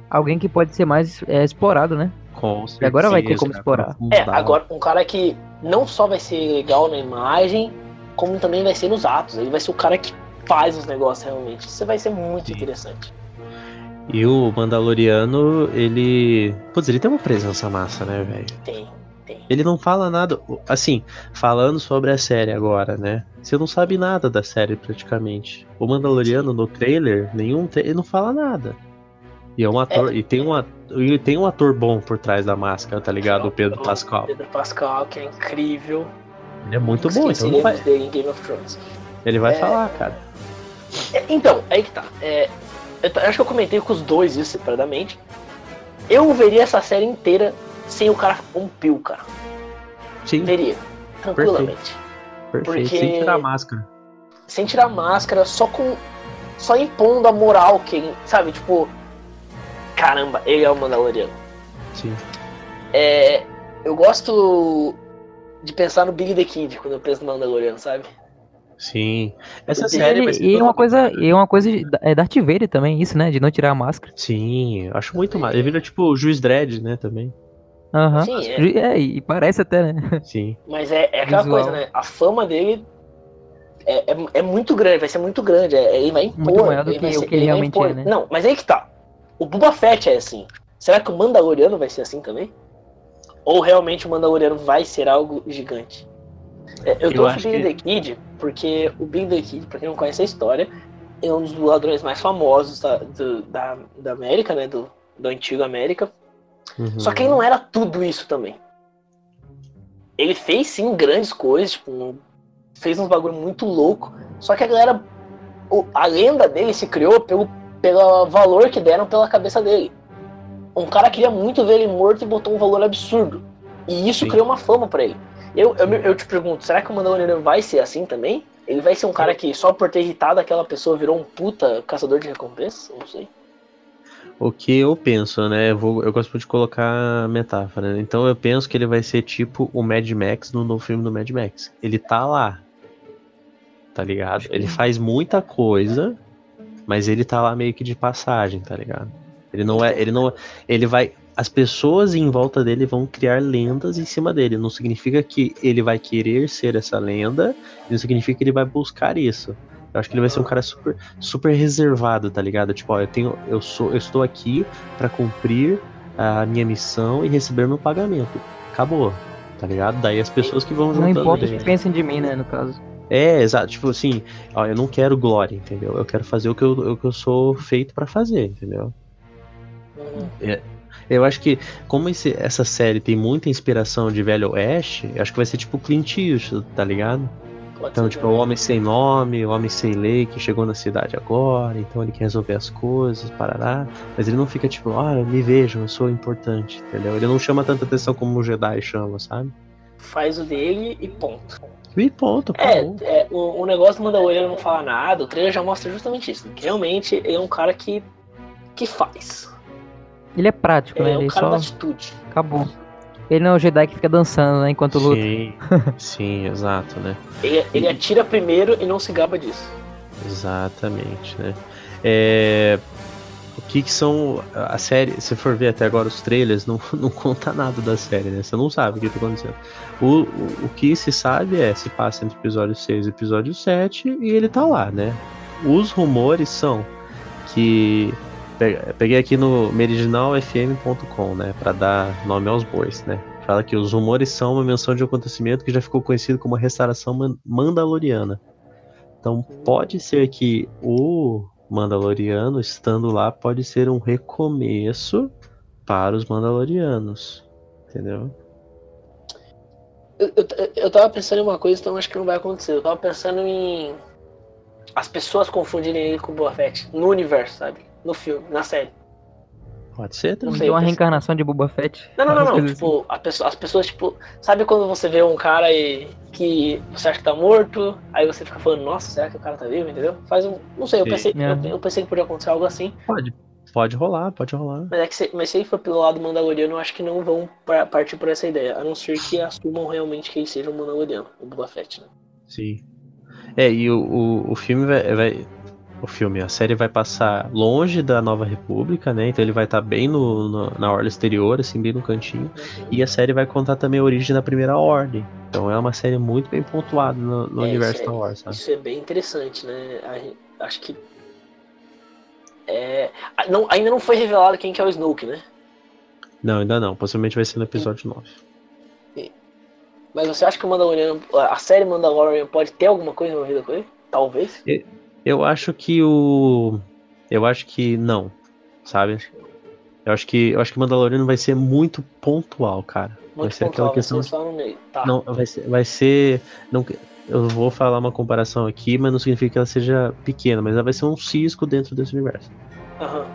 Alguém que pode ser mais é, explorado, né? Com E agora vai ter certeza, como explorar. É, agora um cara que não só vai ser legal na imagem, como também vai ser nos atos. Ele vai ser o cara que faz os negócios realmente. Isso vai ser muito Sim. interessante. E o Mandaloriano, ele. Putz, ele tem uma presença massa, né, velho? Tem. Ele não fala nada. Assim, falando sobre a série agora, né? Você não sabe nada da série praticamente. O Mandaloriano no trailer, nenhum. Ele não fala nada. E é um ator. E tem um, at- e tem um ator bom por trás da máscara, tá ligado? O Pedro Pascal. Pedro Pascal, que é incrível. Ele é muito bom, então não vai, dele em Game of Thrones. ele vai É. falar, cara. É, então, aí que tá. É, eu acho que eu comentei com os dois isso separadamente. Eu veria essa série inteira sem o cara um pio, cara. Sim, Veria. Tranquilamente. perfeito. porque- Sem tirar a máscara. Sem tirar máscara, só com. Só impondo a moral que. Sabe, tipo. Caramba, ele é o Mandaloriano. Sim. É, eu gosto de pensar no Big The Kid quando eu penso no Mandaloriano, sabe? Sim. Essa E série Ele- vai ser e é uma coisa, e é uma coisa é Darth Vader também, isso, né? De não tirar a máscara. Sim, acho muito massa. Ele vira tipo o Juiz Dredd, né, também. Aham. Sim, é. É, e parece até, né? Sim. Mas é, é aquela Visual. coisa, né? A fama dele é, é, é muito grande, vai ser muito grande. é- ele vai impor. Muito maior do vai que o ser- que ele vai realmente impor. é, né? Não, mas aí que tá. O Boba Fett é assim. Será que o Mandaloriano vai ser assim também? Ou realmente o Mandaloriano vai ser algo gigante? É, eu Eu trouxe acho o Big que- The Kid porque o Big The Kid, pra quem não conhece a história, é um dos ladrões mais famosos da, do- da, da América, né? Do, do antigo América. Uhum. Só que ele não era tudo isso também. Ele fez sim grandes coisas, tipo, um- fez uns bagulho muito louco. Só que a galera. o- a lenda dele se criou pelo, pelo valor que deram pela cabeça dele. Um cara queria muito ver ele morto e botou um valor absurdo. E isso Sim. criou uma fama pra ele. Eu, eu, eu te pergunto, será que o Mandaloriano vai ser assim também? Ele vai ser um cara que só por ter irritado aquela pessoa virou um puta caçador de recompensas? Não sei. O que eu penso, né? Eu, vou, eu gosto de colocar metáfora, né? Então eu penso que ele vai ser tipo o Mad Max no novo filme do Mad Max. Ele tá lá. Tá ligado? Ele faz muita coisa, mas ele tá lá meio que de passagem, tá ligado? Ele não é. Ele não. Ele vai. As pessoas em volta dele vão criar lendas em cima dele. Não significa que ele vai querer ser essa lenda. Não significa que ele vai buscar isso. Eu acho que ele vai ser um cara super, super reservado, tá ligado? Tipo, ó, eu tenho, eu sou, eu estou aqui pra cumprir a minha missão e receber meu pagamento. Acabou, tá ligado? Daí as pessoas que vão Não juntando importa o que pensem de mim, né, no caso. É, exato. Tipo assim, ó, eu não quero glória, entendeu? Eu quero fazer o que eu, o que eu sou feito pra fazer, entendeu? Uhum. Eu acho que, como esse- essa série tem muita inspiração de Velho Oeste, eu acho que vai ser tipo Clint Eastwood, tá ligado? Pode Então, ser tipo, o também. homem sem nome, o homem sem lei, que chegou na cidade agora, então ele quer resolver as coisas, parará. Mas ele não fica tipo, ah, me vejam, eu sou importante, entendeu? Ele não chama tanta atenção como o Jedi chama, sabe? Faz o dele e ponto. E ponto, É, é, o, o negócio do Mandaloriano não fala nada, o trailer já mostra justamente isso. Que realmente ele é um cara que, que faz. Ele é prático, Ele né? é um Ele cara da só atitude. acabou. Ele não é o Jedi que fica dançando, né, enquanto luta. Sim, sim, exato, né? Ele, ele atira primeiro e não se gaba disso. Exatamente, né? É, o que, que são a série? Se for ver até agora os trailers, não, não conta nada da série, né? Você não sabe o que tá acontecendo. O, o, o que se sabe é se passa entre episódio 6 e episódio 7 e ele tá lá, né? Os rumores são que. Pe- Peguei aqui no meridionalfm.com, né? Pra dar nome aos bois, né? Fala que os rumores são uma menção de um acontecimento que já ficou conhecido como a restauração man- mandaloriana. Então pode ser que o Mandaloriano estando lá pode ser um recomeço para os Mandalorianos. Entendeu? Eu, eu, eu tava pensando em uma coisa, então acho que não vai acontecer. Eu tava pensando em. As pessoas confundirem ele com o Boa Fett no universo, sabe? No filme, na série. Pode ser Não também. sei, Tem eu uma pensei- reencarnação de Boba Fett. Não, não, não, não. Tipo, a pessoa- as pessoas, tipo. Sabe quando você vê um cara e, que você acha que tá morto, aí você fica falando, nossa, será que o cara tá vivo, entendeu? Faz um. Não sei, eu Sim. pensei, É. eu, eu pensei que podia acontecer algo assim. Pode. Pode rolar, pode rolar. Mas é que se, mas se ele for pelo lado mandaloriano, eu acho que não vão pra- partir por essa ideia. A não ser que assumam realmente que ele seja um mandaloriano, o Boba Fett, né? Sim. É, e o, o, o filme vai, vai- O filme, a série vai passar longe da Nova República, né? Então ele vai estar bem no, no- na orla exterior, assim, bem no cantinho. E a série vai contar também a origem da Primeira Ordem. Então é uma série muito bem pontuada no, no É, universo isso é- Wars, sabe? Isso é bem interessante, né? A acho que. É, não, ainda não foi revelado quem que é o Snoke, né? Não, ainda não. Possivelmente vai ser no episódio 9. Mas você acha que o Mandaloriano, a série Mandalorian pode ter alguma coisa envolvida com ele? Talvez. Eu acho que o. Eu acho que não, sabe? Eu acho que eu acho que Mandaloriano vai ser muito pontual, cara. vai Muito ser aquela pontual, vai questão ser só no meio. Tá. Não, vai ser, vai ser. Não, eu vou falar uma comparação aqui, mas não significa que ela seja pequena, mas ela vai ser um cisco dentro desse universo. Aham.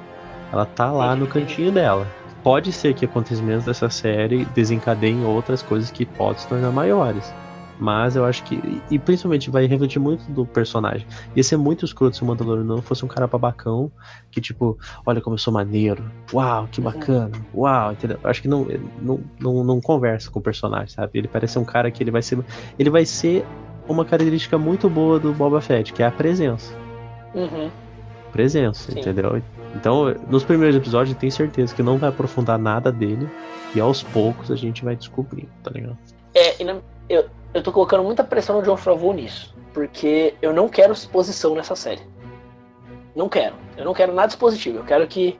Ela tá lá no cantinho dela. Pode ser que acontecimentos dessa série desencadeiem outras coisas que podem se tornar maiores. Mas eu acho que. E principalmente vai refletir muito do personagem. Ia ser muito escroto se o Mandaloriano não fosse um cara babacão. Que tipo, olha como eu sou maneiro. Uau, que bacana. Uau, entendeu? Eu acho que não, não, não, não conversa com o personagem, sabe? Ele parece um cara que ele vai ser. Ele vai ser uma característica muito boa do Boba Fett, que é a presença. Uhum. Presença, Sim. entendeu? Então, nos primeiros episódios, eu tenho certeza que não vai aprofundar nada dele. E aos poucos a gente vai descobrindo, tá ligado? É, na- eu, eu tô colocando muita pressão no John Favreau nisso. Porque eu não quero exposição nessa série. Não quero. Eu não quero nada expositivo. Eu quero que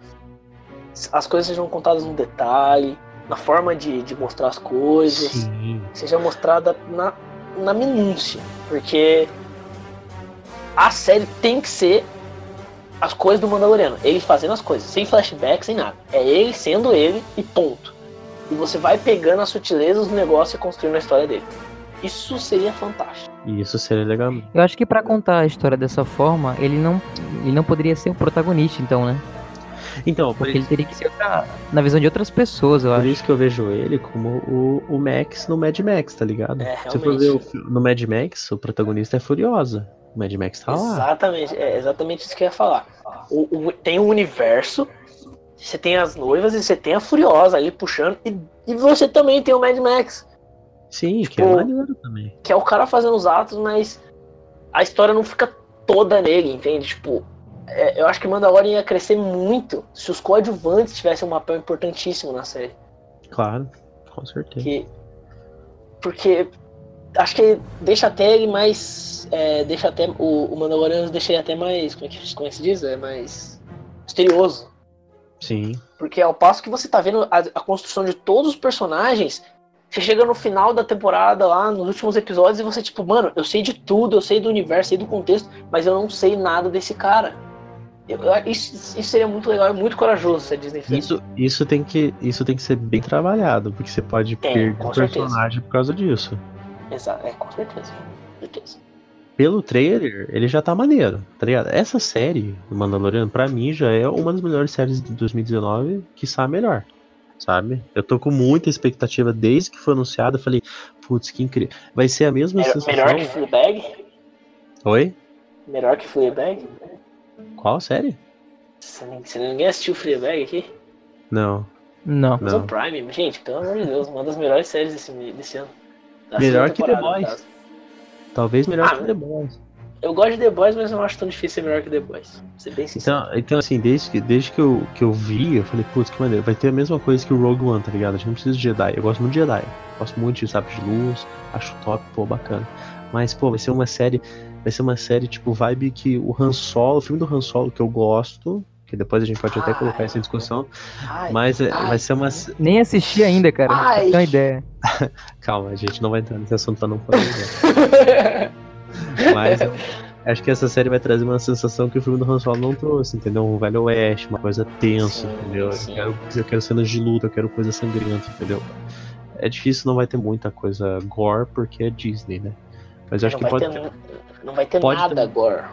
as coisas sejam contadas no detalhe, na forma de, de mostrar as coisas. Sim. seja mostrada na, na minúcia. Porque a série tem que ser as coisas do Mandaloriano. Ele fazendo as coisas, sem flashback, sem nada. É ele sendo ele e ponto. E você vai pegando as sutilezas do negócio e construindo a história dele. Isso seria fantástico. Isso seria legal. Eu acho que pra contar a história dessa forma, ele não, ele não poderia ser o protagonista, então, né? Então, por Porque ele teria que ser outra- na visão de outras pessoas, eu por acho. isso que eu vejo ele como o, o Max no Mad Max, tá ligado? É, Se for ver no Mad Max, o protagonista é Furiosa. O Mad Max tá lá. Exatamente, é exatamente isso que eu ia falar. O, o- tem um universo, você tem as noivas e você tem a Furiosa ali puxando, e, e você também tem o Mad Max. Sim, que é Tipo, maneiro também. que é o cara fazendo os atos, mas a história não fica toda nele, entende? Tipo, é, eu acho que Mandalorian ia crescer muito se os coadjuvantes tivessem um papel importantíssimo na série. Claro, com certeza. Que, porque acho que deixa até ele mais. é, deixa até. O, o Mandalorian deixa ele até mais. Como é, que, como é que se diz? É mais misterioso. Sim. Porque ao passo que você tá vendo a, a construção de todos os personagens, você chega no final da temporada lá, nos últimos episódios, e você, tipo, mano, eu sei de tudo, eu sei do universo, sei do contexto, mas eu não sei nada desse cara. Eu- eu- isso, isso seria muito legal e muito corajoso se a Disney fizesse. Isso, isso, tem que, isso tem que ser bem trabalhado, porque você pode Tem, perder o certeza. personagem por causa disso. Exato, é, com certeza. Com certeza. Pelo trailer, ele já tá maneiro, tá ligado? Essa série, do Mandaloriano, pra mim já é uma das melhores séries de 2019, que a melhor, sabe? Eu tô com muita expectativa desde que foi anunciado, eu falei, putz, que incrível. Vai ser a mesma Melhor, sensação... melhor que Fleabag? Oi? Melhor que Fleabag? Qual série? Se ninguém- assistiu Fleabag aqui, Não, Não. Amazon não. Prime, gente, pelo amor de Deus, uma das melhores séries desse, desse ano. Da Melhor que The Boys. Talvez melhor Ah, que The Boys. Eu gosto de The Boys, mas não acho tão difícil ser melhor que The Boys. Ser bem sincero. Então, então assim, desde que, desde que, eu, que eu vi, eu falei, putz, que maneiro. Vai ter a mesma coisa que o Rogue One, tá ligado? A gente não precisa de Jedi. Eu gosto muito de Jedi. Gosto muito de Sabre de Luz. Acho top, pô, bacana. Mas, pô, vai ser uma série. Vai ser uma série, tipo, vibe que o Han Solo, o filme do Han Solo que eu gosto, que depois a gente pode até colocar essa em discussão, Ai, mas é- ai. vai ser uma. Nem assisti ainda, cara. Ai. ter uma ideia. Calma, a gente não vai entrar nesse assunto pra não falar. né? Mas acho que essa série vai trazer uma sensação que o filme do Han Solo não trouxe, entendeu? Um velho oeste, uma coisa tensa, Sim, entendeu? sim. Eu quero, eu quero cenas de luta, eu quero coisa sangrenta, entendeu? É difícil, não vai ter muita coisa gore porque é Disney, né? Mas eu acho não, que vai pode ter, ter. não vai ter pode nada ter- agora.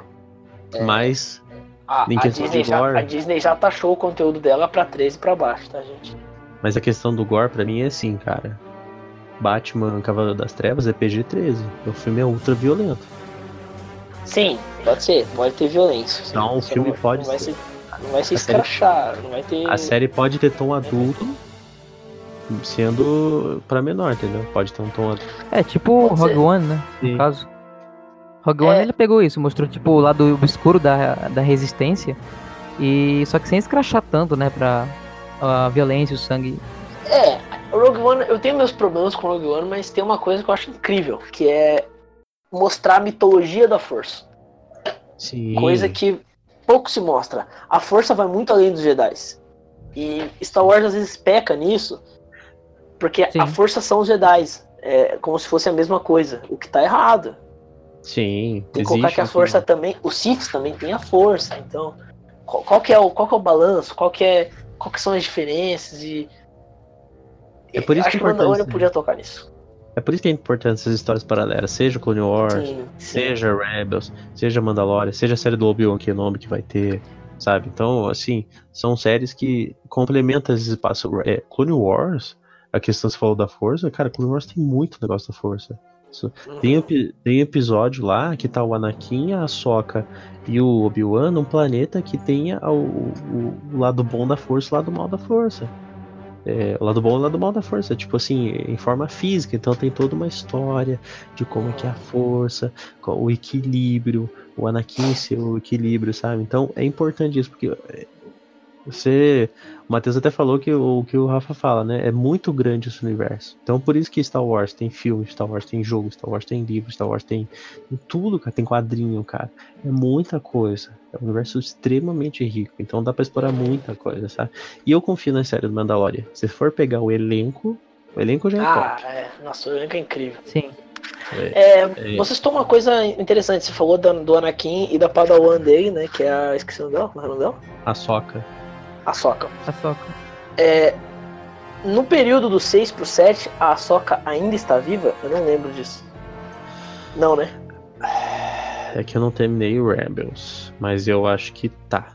É. Mas A, Disney já, a Disney já taxou o conteúdo dela pra 13 pra baixo, tá, gente? Mas a questão do gore pra mim é assim, cara. Batman Cavaleiro das Trevas é PG-13. O filme é ultra violento. Sim, pode ser, pode ter violência. sim. Então, o Só filme não, pode não vai ser. ser. Não vai ser A série- escrachar, não vai ter. A série pode ter tom adulto, sendo pra menor, entendeu? Pode ter um tom adulto. É, tipo Rogue. One, né? Sim. No caso. Rogue É. One ele pegou isso, mostrou tipo o lado obscuro da, da resistência. E só que sem escrachar tanto, né? Pra a violência, o sangue. É, o Rogue One, eu tenho meus problemas com o Rogue One, mas tem uma coisa que eu acho incrível, que é mostrar a mitologia da força. Sim. Coisa que pouco se mostra. A força vai muito além dos Jedi. E Star Wars às vezes peca nisso, porque a Sim. força são os Jedi. É como se fosse a mesma coisa, o que tá errado. Sim. Tem que colocar que a força também. Os Siths também tem a força. Então, qual, qual que é o, qual que é o balanço? Qual que, é, qual que são as diferenças? E. É por isso Acho que que o é Mandalorian né? podia tocar nisso. É por isso que é importante essas histórias paralelas, seja Clone Wars, Sim, sim. seja Rebels, seja Mandalorian, seja a série do Obi-Wan Kenobi que vai ter, sabe? Então, assim, são séries que complementam esse espaço. É, Clone Wars, a questão que você falou da força, cara, Clone Wars tem muito negócio da força. Tem, tem episódio lá que tá o Anakin, a Ahsoka e o Obi-Wan num planeta que tenha o, o- o lado bom da força e o lado mal da força. É, o lado bom e o lado mal da força, tipo assim, em forma física, então tem toda uma história de como é que é a força, o equilíbrio, o Anakin ser o equilíbrio, sabe? Então é importante isso, porque é, você. O Matheus até falou que o que o Rafa fala, né? É muito grande esse universo. Então por isso que Star Wars tem filme, Star Wars tem jogo, Star Wars tem livro, Star Wars tem, tem tudo, cara. Tem quadrinho, cara. É muita coisa. É um universo extremamente rico. Então dá pra explorar muita coisa, sabe? E eu confio na série do Mandalorian. Se for pegar o elenco, o elenco já é Ah, top. é. Nossa, o elenco é incrível. Sim. É, É. Você citou uma coisa interessante. Você falou da- do Anakin e da Padawan dele, né? Que é a. Esqueci o nome dela. Como é o nome dela? A Soca. A Soca. A soca. É, no período do 6 pro 7, a Soca ainda está viva? Eu não lembro disso. Não, né? É que eu não terminei o Rebels, mas eu acho que tá.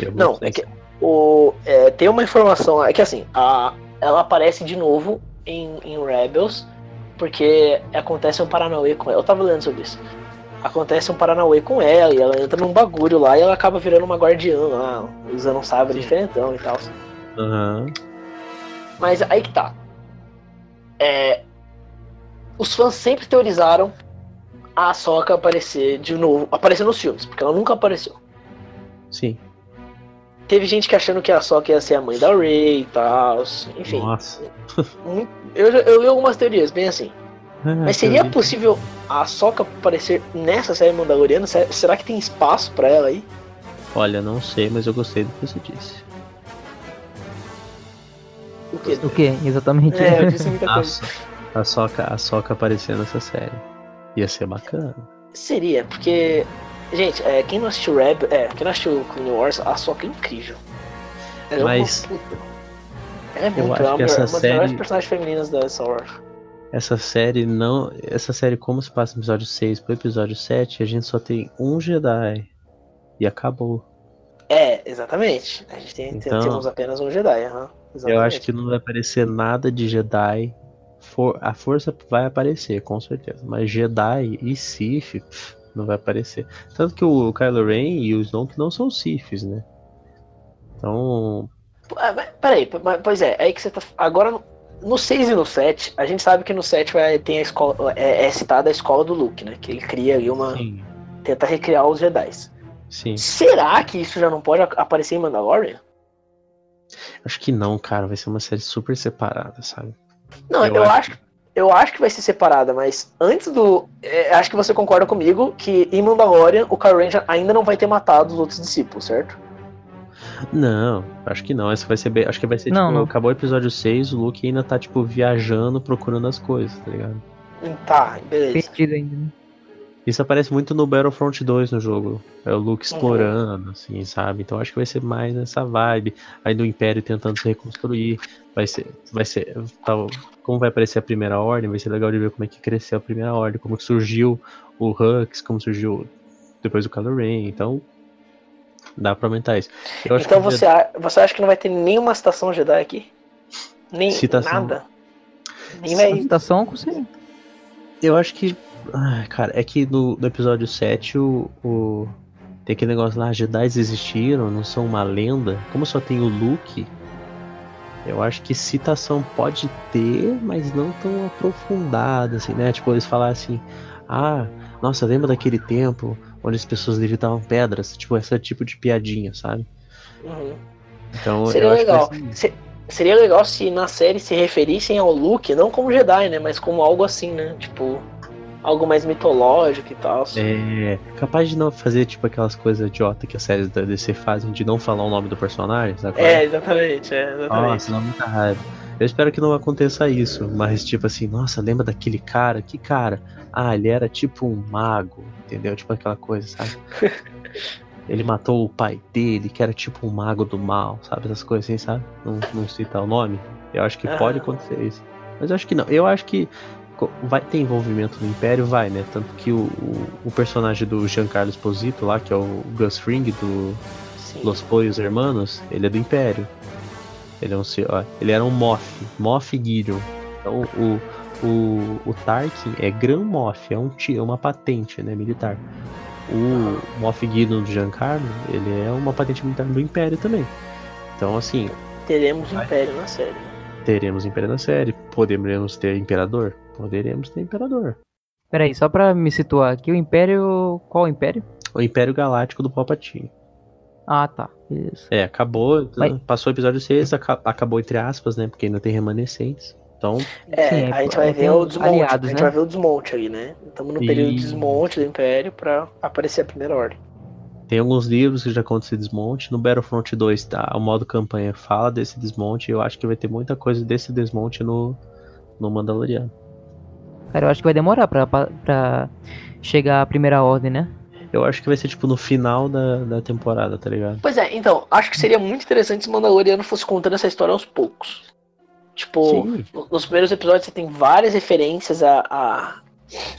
Eu Não, sei é que se- o, é, tem uma informação. É que assim, a, ela aparece de novo em, em Rebels, porque acontece um Paranauê com ela. Eu tava lendo sobre isso. Acontece um Paranauê com ela, e ela entra num bagulho lá e ela acaba virando uma guardiã lá, usando um sabre Sim. diferentão e tal. Aham. Mas aí que tá. É, os fãs sempre teorizaram a Ahsoka aparecer de novo, aparecer nos filmes, porque ela nunca apareceu. Sim. Teve gente que achando que a Ahsoka ia ser a mãe da Rey e tal, enfim. Nossa. Eu, eu li algumas teorias, bem assim. Ah, Mas seria possível a Ahsoka aparecer nessa série Mandaloriana? Se- Será que tem espaço pra ela aí? Olha, não sei, mas eu gostei do que você disse. O quê? O que? Exatamente. É, eu disse muita A, coisa. So- a Soca, a Soca aparecendo nessa série. Ia ser bacana. Seria, porque. Gente, é, quem não assistiu Reb, é, quem não assistiu Clone Wars, a Ahsoka é incrível. Ela Mas- é uma puta. Ela é Eu muito, acho ela é que uma, essa uma das melhores série- personagens femininas da Star Wars. Essa série não. Essa série, como se passa no episódio 6 pro episódio 7, a gente só tem um Jedi. E acabou. É, exatamente. A gente tem, Então- temos apenas um Jedi, aham. Eu acho que não vai aparecer nada de Jedi. For- a força vai aparecer, com certeza. Mas Jedi e Sith não vai aparecer. Tanto que o Kylo Ren e o Snoke não são Siths, né? Então. Mas Peraí, pois é, aí que você tá. Agora, no- no 6 e no 7, a gente sabe que no 7 vai, tem a escola. É, é citada a escola do Luke, né? Que ele cria ali uma. Sim. Tenta recriar os Jedi. Sim. Será que isso já não pode aparecer em Mandalorian? Acho que não, cara. Vai ser uma série super separada, sabe? Não, Eu eu, acho acho. Eu acho que vai ser separada, mas antes do. é, acho que você concorda comigo que em Mandalorian o Kylo já ainda não vai ter matado os outros discípulos, certo? Não, acho que não. Essa vai ser bem. Acho que vai ser Não, tipo, não. acabou o episódio 6, o Luke ainda tá, tipo, viajando, procurando as coisas, tá ligado? Tá, beleza. Perdido ainda, né? Isso aparece muito no Battlefront 2 no jogo. É o Uhum. Luke explorando, assim, sabe? Então acho que vai ser mais nessa vibe. Aí do Império tentando se reconstruir. Vai ser. Vai ser. Tal, como vai aparecer a primeira ordem, vai ser legal de ver como é que cresceu a primeira ordem, como que surgiu o Hux, como surgiu depois o Kylo Ren. Então. Dá pra aumentar isso. Eu acho Então que você, a- você acha que não vai ter nenhuma citação Jedi aqui? Nem Citação. nada? Nem vai. citação com você. Eu acho que. Ai, cara, é que no, no episódio 7 o, o- Tem aquele negócio lá, Jedi existiram, não são uma lenda. Como só tem o Luke, eu acho que citação pode ter, mas não tão aprofundada, assim, né? Tipo, eles falar assim, ah, nossa, lembra daquele tempo onde as pessoas levitavam pedras? Tipo, esse tipo de piadinha, sabe? Uhum. Então Seria legal. Se- seria legal se na série se referissem ao Luke, não como Jedi, né? Mas como algo assim, né? Tipo, algo mais mitológico e tal. É, capaz de não fazer tipo aquelas coisas idiota que as séries da DC fazem de não falar o nome do personagem, sabe? É, exatamente, é, exatamente. Nossa, dá muita raiva. Eu espero que não aconteça isso, mas tipo assim, nossa, lembra daquele cara? Que cara? Ah, ele era tipo um mago, entendeu? Tipo aquela coisa, sabe? ele matou o pai dele, que era tipo um mago do mal, sabe? Essas coisas assim, sabe? Não, não citar o nome. Eu acho que pode acontecer isso. Mas eu acho que não. Eu acho que vai ter envolvimento no Império, vai, né? Tanto que o, o, o personagem do Giancarlo Esposito lá, que é o Gus Fring do Sim. Los Pollos Hermanos, ele é do Império. Ele é um ó, ele era um Moff, Moff Gideon. Então o, o, o Tarkin é Gran Moff, é um é uma patente, né, militar. O Moff Gideon do Giancarlo, ele é uma patente militar do Império também. Então assim, Teremos Vai. Império na série. teremos Império na série, poderemos ter Imperador, poderemos ter Imperador. Peraí, só pra me situar aqui, o Império. Qual o Império? O Império Galáctico do Palpatine. Ah, tá. Beleza. É, acabou, Vai. passou o episódio 6, aca- acabou entre aspas, né, porque ainda tem remanescentes. Então, É, Sim, a gente é, vai tem ver o desmonte. aliados, a gente né? vai ver o desmonte aí, né? Estamos no período de desmonte do Império pra aparecer a primeira ordem. Tem alguns livros que já contam esse desmonte. No Battlefront 2, tá? O modo campanha fala desse desmonte. e Eu acho que vai ter muita coisa desse desmonte no, no Mandaloriano. Cara, eu acho que vai demorar pra, pra, pra chegar a primeira ordem, né? Eu acho que vai ser tipo no final da, da temporada, tá ligado? Pois é, então, acho que seria muito interessante se Mandaloriano fosse contando essa história aos poucos. Tipo, Sim. no- nos primeiros episódios você tem várias referências a, a-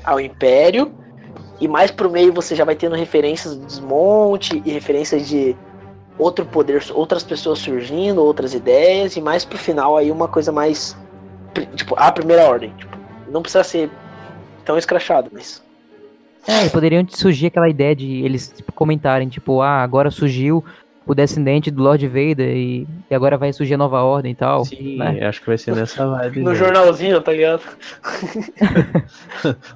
ao Império. E mais pro meio você já vai tendo referências do desmonte e referências de outro poder, outras pessoas surgindo, outras ideias. E mais pro final aí uma coisa mais. Tipo, a primeira ordem. Tipo, não precisa ser tão escrachado, mas. É, e poderiam surgir aquela ideia de eles tipo, comentarem, tipo, ah, agora surgiu o descendente do Lord Vader e, e agora vai surgir a nova ordem e tal. Sim, né? acho que vai ser nessa vibe. No mesmo. jornalzinho, tá ligado?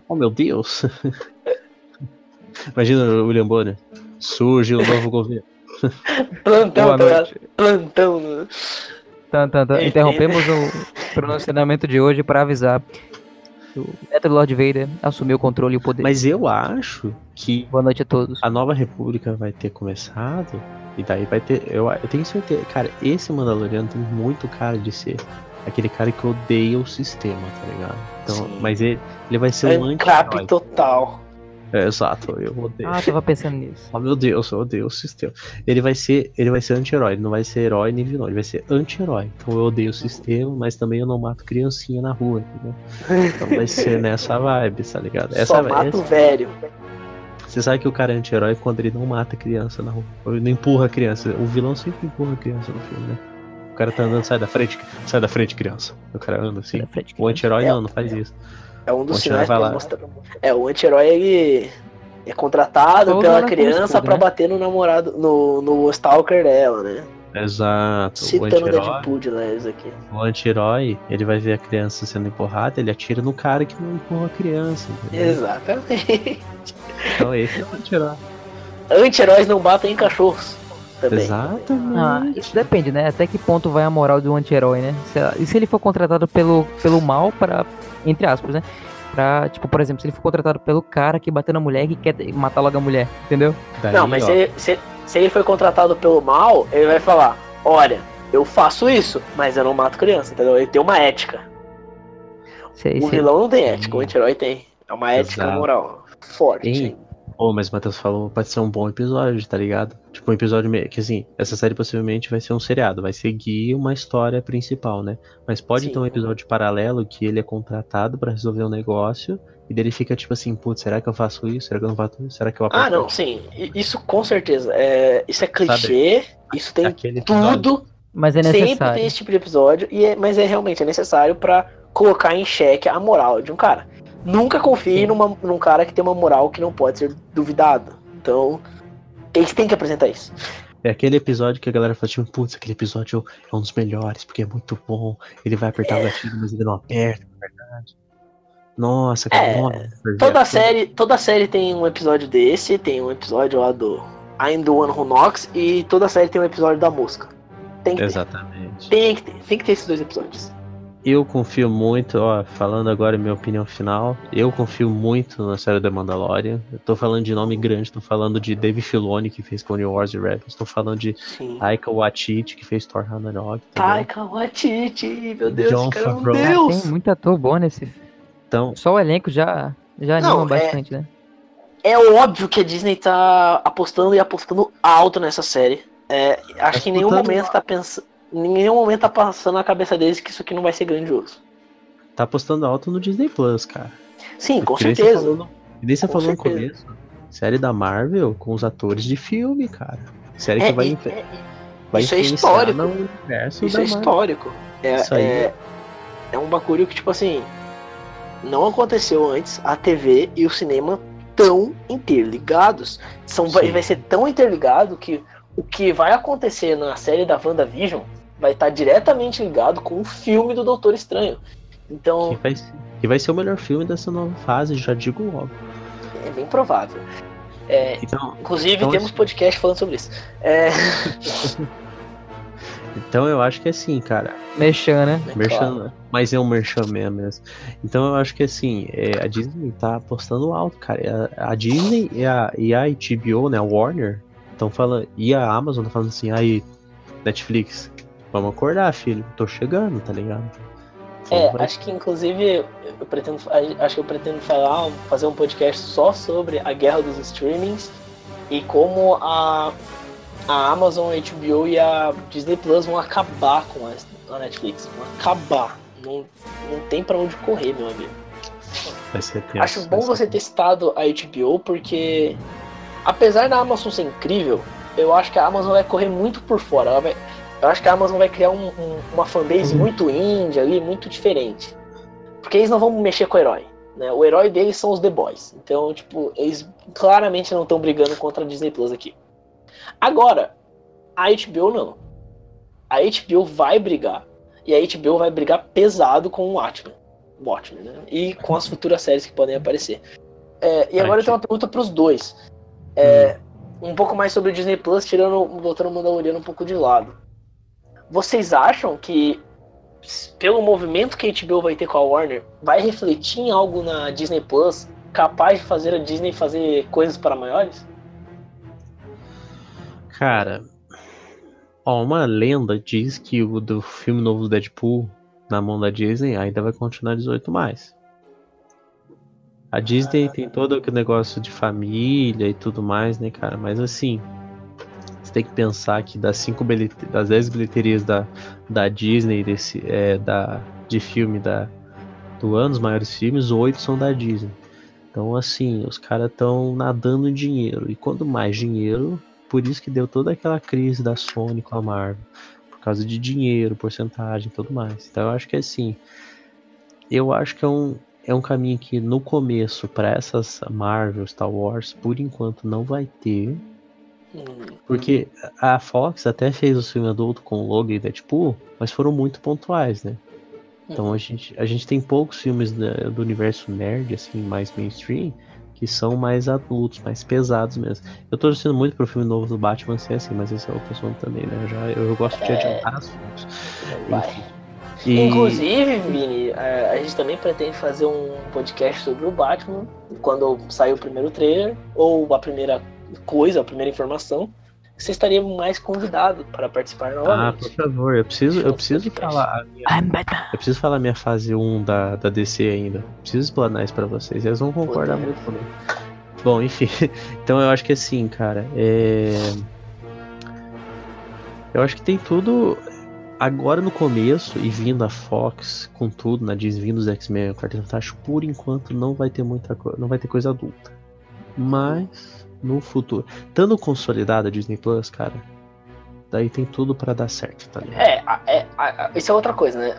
Oh meu Deus! Imagina o William Bonner. Surge o novo governo. Plantão, tá. Plantão. né? Tan, tan, tan. Interrompemos o pronunciamento de hoje para avisar que o neto do Lord Vader assumiu o controle e o poder. Mas eu acho que Boa noite a todos. a nova república vai ter começado e daí vai ter eu, eu tenho certeza cara esse Mandaloriano tem muito cara de ser aquele cara que odeia o sistema tá ligado então Sim. mas ele, ele vai ser um Ancap anti total. é, exato eu odeio Ah, tava pensando nisso. Oh meu Deus, eu odeio o sistema. Ele vai ser, ele vai ser anti-herói, ele não vai ser herói nem vilão, ele vai ser anti-herói. Então eu odeio o sistema, mas também eu não mato criancinha na rua, entendeu? Então vai ser nessa vibe, tá ligado? Essa, Só mata o essa- velho. Você sabe que o cara é anti-herói quando ele não mata criança na rua. Ou ele não empurra a criança. O vilão sempre empurra a criança no filme, né? O cara tá andando, sai da frente, sai da frente, criança. O cara anda assim. Frente. O anti-herói É. não, não faz isso. É um dos sinais lá. mostrar. É, o anti-herói ele é contratado Todo pela criança pra né? bater no namorado, no, no stalker dela, né? Exato. O Citando o anti-herói, Deadpool de aqui. o anti-herói, ele vai ver a criança sendo empurrada, ele atira no cara que não empurra a criança. entendeu? Exatamente. Então esse é o anti-herói. Anti-heróis não batem em cachorros. Também. Exatamente. Ah, isso depende, né? Até que ponto vai a moral do anti-herói, né? Se- E se ele for contratado pelo, pelo mal para entre aspas, né? Pra, tipo, por exemplo, se ele for contratado pelo cara que bateu na mulher e quer matar logo a mulher, entendeu? Daí, Não, mas ó, se, se, Se ele foi contratado pelo mal, ele vai falar: Olha, eu faço isso, mas eu não mato criança, entendeu? Ele tem uma ética. Sei, o sei. vilão não tem ética, o anti-herói tem. É uma ética Exato. moral forte. Pô, mas o Matheus falou, pode ser um bom episódio, tá ligado? Tipo, um episódio meio que assim, essa série possivelmente vai ser um seriado, vai seguir uma história principal, né? Mas pode Sim. ter um episódio paralelo que ele é contratado pra resolver um negócio e dele fica tipo assim, putz, será que eu faço isso? Será que eu não faço isso? Será que eu Ah, aperto não, sim. Isso com certeza. É, isso é clichê, isso tem tudo. Mas é Sempre necessário. tem esse tipo de episódio, e é- mas é realmente é necessário pra colocar em xeque a moral de um cara. Nunca confie Sim. numa, num cara que tem uma moral que não pode ser duvidada. Então, eles têm que apresentar isso. É aquele episódio que a galera fala, tipo, putz, aquele episódio é um dos melhores, porque é muito bom. Ele vai apertar o gatilho, mas ele não aperta, na verdade. Nossa, cara, É, nossa, Toda projeto. série, toda série tem um episódio desse, tem um episódio lá do I'm the One Who Knocks, e toda série tem um episódio da mosca. Tem que ter. Exatamente. Tem que ter. Tem que ter esses dois episódios. Eu confio muito, ó, falando agora minha opinião final, eu confio muito na série da Mandalorian. Eu tô falando de nome grande, tô falando de Dave Filoni, que fez Clone Wars e Rebels, tô falando de Sim. Taika Waititi, que fez Thor Ragnarok? Taika Waititi, meu Deus, John cara. Ah, Deus. tem muito ator bom nesse. Então, Só o elenco já, já Não, anima é- bastante, né? É óbvio que a Disney tá apostando e apostando alto nessa série. É, acho que em nenhum momento tá pensando. Em nenhum momento tá passando na cabeça deles que isso aqui não vai ser grandioso. tá apostando alto no Disney Plus, cara. Sim, com Que nem você certeza. falou no- que nem você Com falou no começo. Série da Marvel com os atores de filme, cara. Série É, que vai, e- infe- é- vai isso é histórico. Isso é histórico. É, Isso aí. é, é um bagulho que, tipo assim, não aconteceu antes a TV e o cinema tão interligados. São, vai, Sim. vai ser tão interligado que o que vai acontecer na série da WandaVision vai estar diretamente ligado com o filme do Doutor Estranho. Então, Que vai, ser- que vai ser o melhor filme dessa nova fase, já digo logo. é bem provável. É, Então, inclusive, Então, temos podcast falando sobre isso. É, então eu acho que é assim, cara. Mexendo, né? é Merchan, claro. mas é um merchan mesmo. mesmo. Então eu acho que assim, é, a Disney tá apostando alto, cara. A, a Disney e a, e a HBO, né, a Warner, estão falando, e a Amazon tá falando assim, aí, Netflix, vamos acordar, filho, tô chegando, tá ligado? É, acho que inclusive eu pretendo, acho que eu pretendo falar, fazer um podcast só sobre a guerra dos streamings e como a, a Amazon, a HBO e a Disney Plus vão acabar com a, Netflix, vão acabar. Não, não tem pra onde correr, meu amigo. tenso, Acho bom você ter citado a HBO porque apesar da Amazon ser incrível, eu acho que a Amazon vai correr muito por fora. Vai- eu acho que a Amazon vai criar um- um- uma fanbase muito indie ali, muito diferente. Porque eles não vão mexer com o herói. Né? O herói deles são os The Boys. Então, tipo, eles claramente não estão brigando contra a Disney Plus aqui. Agora, a HBO não. A HBO vai brigar. E a HBO vai brigar pesado com o Watchmen. Watchmen, né? E com as futuras séries que podem aparecer. É, e agora eu tenho uma pergunta pros dois. É, Um pouco mais sobre o Disney Plus, tirando, botando o Mandaloriano um pouco de lado. Vocês acham que, pelo movimento que a HBO vai ter com a Warner, vai refletir em algo na Disney Plus capaz de fazer a Disney fazer coisas para maiores? Cara, ó, uma lenda diz que o do filme novo do Deadpool na mão da Disney ainda vai continuar 18 mais. A Disney tem todo aquele negócio de família e tudo mais, né, cara? Mas assim, você tem que pensar que das cinco das 10 bilheterias da, da Disney desse é, da de filme da do ano, os maiores filmes, oito são da Disney. Então assim, os caras estão nadando em dinheiro e quanto mais dinheiro, por isso que deu toda aquela crise da Sony com a Marvel. Por causa de dinheiro, porcentagem e tudo mais. Então eu acho que assim. Eu acho que é um, é um caminho que no começo, para essas Marvel, Star Wars, por enquanto não vai ter. Porque a Fox até fez o filme adulto com Logan e Deadpool, mas foram muito pontuais, né? Então a gente, a gente tem poucos filmes do universo nerd, assim, mais mainstream, que são mais adultos, mais pesados mesmo. Eu tô torcendo muito pro filme novo do Batman ser assim, mas esse é outro assunto também, né? Eu, já, eu gosto de É. adiantar as coisas. vai. Enfim. E- Inclusive, Vini, é, a gente também pretende fazer um podcast sobre o Batman quando sair o primeiro trailer, ou a primeira coisa, a primeira informação. Você estaria mais convidado para participar Ah, novamente. por favor, eu preciso, eu preciso falar. a minha-. Eu preciso falar minha fase 1 da, da DC ainda. Preciso explanar isso pra vocês. Eles vão concordar muito comigo. Bom, enfim. Então eu acho que assim, cara. É... Eu acho que tem tudo. Agora no começo, e vindo a Fox com tudo, na Disney, vindo os X-Men, o Quarteto Fantástico, por enquanto não vai ter muita coisa. Não vai ter coisa adulta. Mas no futuro. Estando consolidada a Disney Plus, cara. Daí tem tudo pra dar certo, tá ligado? É, é a- a- isso é outra coisa, né?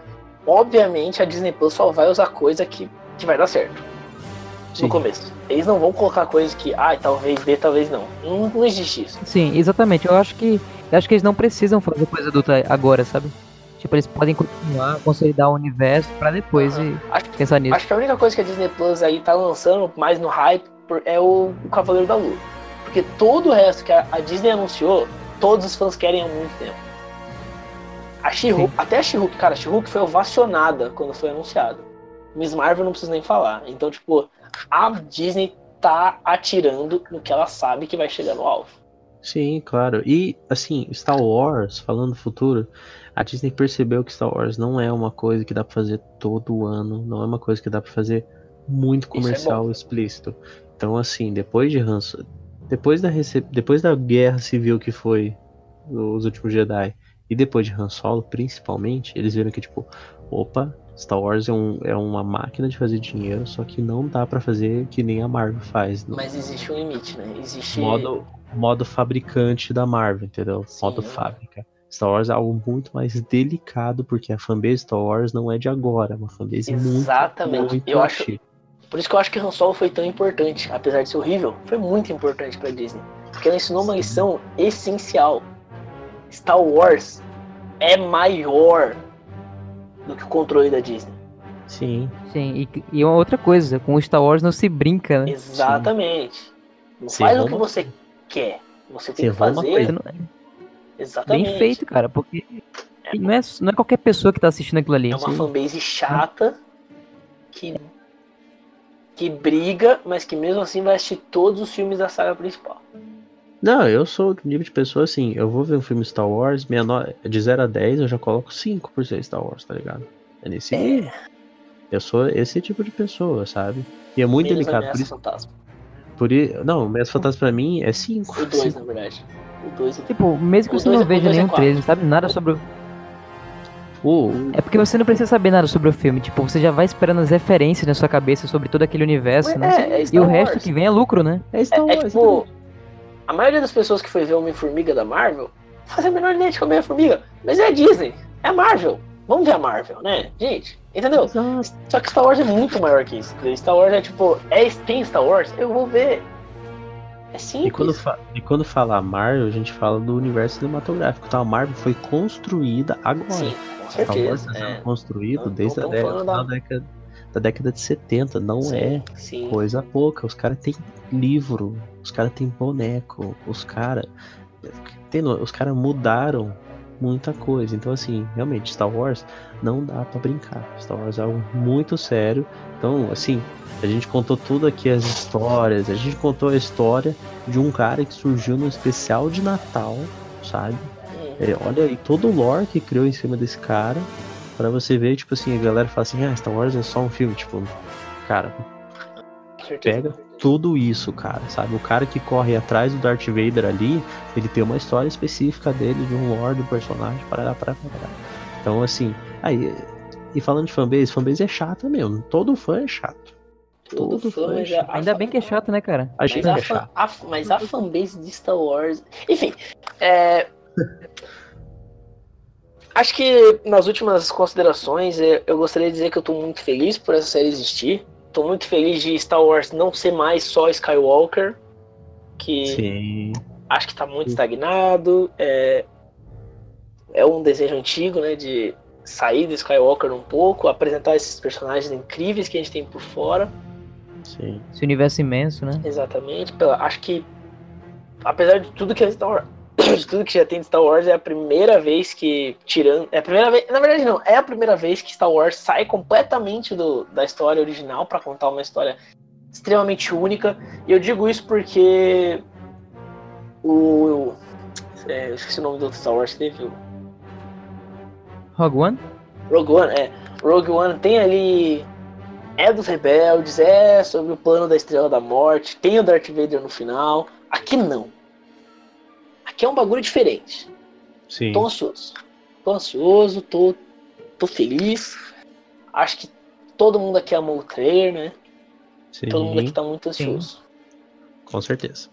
Obviamente a Disney Plus só vai usar coisa que, que vai dar certo. Sim. No começo. Eles não vão colocar coisas que, ah, talvez dê, talvez não. Não, não existe isso. Sim, exatamente. Eu acho que eu acho que eles não precisam fazer coisa adulta agora, sabe? Tipo, eles podem continuar, consolidar o universo pra depois Aham. e Acho, pensar nisso. acho que a única coisa que a Disney Plus aí tá lançando mais no hype é o, o Cavaleiro da Lua. Porque todo o resto que a, a Disney anunciou, todos os fãs querem há muito tempo. A she até a She-Hulk, cara, a She-Hulk foi ovacionada quando foi anunciado. Miss Marvel não preciso nem falar. Então, tipo, a Disney tá atirando no que ela sabe que vai chegar no alvo. Sim, claro. E, assim, Star Wars, falando do futuro, a Disney percebeu que Star Wars não é uma coisa que dá pra fazer todo ano, não é uma coisa que dá pra fazer muito é comercial bom. explícito. Então, assim, depois de Han So- depois da depois da guerra civil que foi os últimos Jedi e depois de Han Solo, principalmente, eles viram que tipo, opa, Star Wars é, um, é uma máquina de fazer dinheiro, só que não dá pra fazer que nem a Marvel faz. no Mas existe um limite, né? Existe. modo, modo fabricante da Marvel, entendeu? Sim. Modo fábrica. Star Wars é algo muito mais delicado, porque a fanbase Star Wars não é de agora, é uma fanbase Exatamente. muito, muito Eu acho-. Por isso que eu acho que Han Solo foi tão importante, apesar de ser horrível, foi muito importante pra Disney. Porque ela ensinou uma lição essencial. Star Wars é maior do que o controle da Disney. Sim, Sim, e, e uma outra coisa, com o Star Wars não se brinca, né? Exatamente. Não Você faz o que você quer. Você tem que errou uma fazer coisa. Não- exatamente. Bem feito, cara, porque não é, não é qualquer pessoa que tá assistindo aquilo ali. É uma Sim. fanbase chata que que briga, mas que mesmo assim vai assistir todos os filmes da saga principal. Não, eu sou do nível de pessoa assim, eu vou ver um filme Star Wars, minha no... de 0 a 10 eu já coloco 5 por ser Star Wars, tá ligado? É nesse nível. Eu sou esse tipo de pessoa, sabe? E é muito Menos delicado. Por Ameaça isso, Fantasma. por isso, não, Meus Fantasmas pra mim é 5. O 2, na verdade. O 2 Tipo, mesmo que O você dois não é- o veja é nenhum quatro. trailer, não sabe nada sobre o... É porque você não precisa saber nada sobre o filme. Tipo, você já vai esperando as referências na sua cabeça sobre todo aquele universo, né? É, é E o resto que vem é lucro, né? é Star É, é Wars. tipo, a maioria das pessoas que foi ver Homem-Formiga da Marvel fazem a menor ideia de que é Homem-Formiga. Mas é a Disney, é a Marvel. Vamos ver a Marvel, né? Gente, entendeu? Exato. Só que Star Wars é muito maior que isso. Star Wars é tipo, é, tem Star Wars? Eu vou ver. É simples. E quando, e quando fala Marvel, a gente fala do universo cinematográfico. Tá? A Marvel foi construída agora. Sim, com certeza. sendo É. construído Não- desde não a década, da década, da década de 70. Não Sim, é Sim. coisa pouca. Os caras têm livro, os caras têm boneco, os caras. Os caras mudaram muita coisa. Então, assim, realmente, Star Wars não dá pra brincar. Star Wars é algo muito sério. Então, assim, a gente contou tudo aqui, as histórias. A gente contou a história de um cara que surgiu no especial de Natal, sabe? Hum, É, olha aí todo o lore que criou em cima desse cara. Pra você ver, tipo assim, a galera fala assim, ah, Star Wars é só um filme. Tipo, cara, pega tudo isso, cara, sabe? O cara que corre atrás do Darth Vader ali, ele tem uma história específica dele, de um lore do personagem, parará, parará, parará. Então, assim, aí. E falando de fanbase, fanbase é chata mesmo. Todo fã é chato. Todo todo fã fã, já. Ainda a- bem que é chato, né, cara? A gente Mas a, é fan- chato. a- mas a fanbase de Star Wars. Enfim, é, acho que nas últimas considerações é, eu gostaria de dizer que eu tô muito feliz por essa série existir. Tô muito feliz de Star Wars não ser mais só Skywalker, que Sim. acho que tá muito estagnado. É, é um desejo antigo, né, de sair do Skywalker um pouco, apresentar esses personagens incríveis que a gente tem por fora. Sim. Esse universo imenso, né? Exatamente. Pela, acho que, apesar de tudo que é Star Wars, de tudo que já tem de Star Wars, é a primeira vez que, tirando. É a primeira vez. Na verdade, não. É a primeira vez que Star Wars sai completamente do, da história original para contar uma história extremamente única. E eu digo isso porque o. É, eu esqueci o nome do outro Star Wars que teve. Rogue One? Rogue One, é. Rogue One tem ali. É dos rebeldes, é sobre o plano da Estrela da Morte, tem o Darth Vader no final. Aqui não. Aqui é um bagulho diferente. Sim. Tô ansioso. Tô ansioso, tô, tô feliz. Acho que todo mundo aqui amou o trailer, né? Sim, Todo mundo aqui tá muito ansioso. com certeza.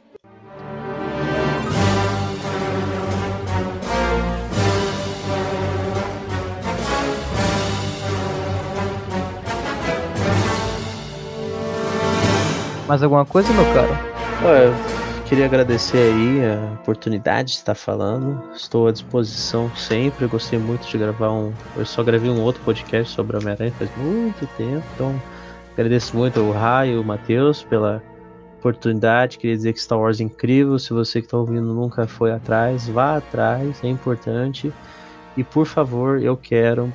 Mais alguma coisa, meu caro? Olha, eu queria agradecer aí a oportunidade de estar falando. Estou à disposição sempre. Gostei muito de gravar um. Eu só gravei um outro podcast sobre Homem-Aranha faz muito tempo. Então, agradeço muito ao Raio o Matheus pela oportunidade. Queria dizer que Star Wars é incrível. Se você que está ouvindo nunca foi atrás, vá atrás, é importante. E por favor, eu quero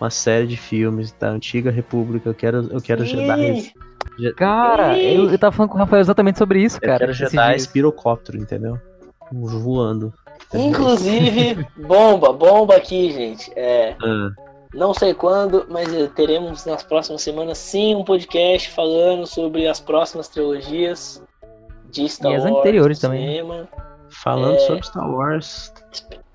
uma série de filmes da antiga República. Eu quero, eu quero Jedi. Je- Cara, eu, eu tava falando com o Rafael exatamente sobre isso, Eu cara. quero esses Jedi dias. pirocóptero, entendeu? Voando. Inclusive, bomba, bomba aqui, gente. É, Ah, não sei quando, mas teremos nas próximas semanas sim um podcast falando sobre as próximas trilogias de Star E as Wars anteriores também. cinema. falando É. sobre Star Wars.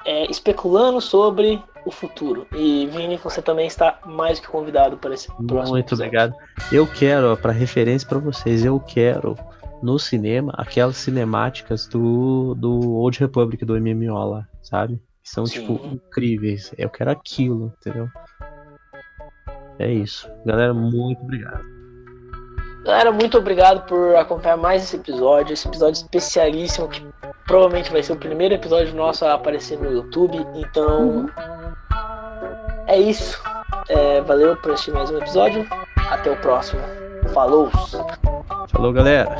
É, especulando sobre o futuro. E Vini, você também está mais que convidado para esse próximo Muito episódio. obrigado. Eu quero, ó, pra referência pra vocês, eu quero no cinema aquelas cinemáticas do, do Old Republic, do MMO lá, sabe? São, Sim. tipo, incríveis. Eu quero aquilo, entendeu? É isso. Galera, muito obrigado. Galera, muito obrigado por acompanhar mais esse episódio, esse episódio especialíssimo que provavelmente vai ser o primeiro episódio nosso a aparecer no YouTube. Então, é isso. É, valeu por assistir mais um episódio. Até o próximo. Falou! Falou, galera.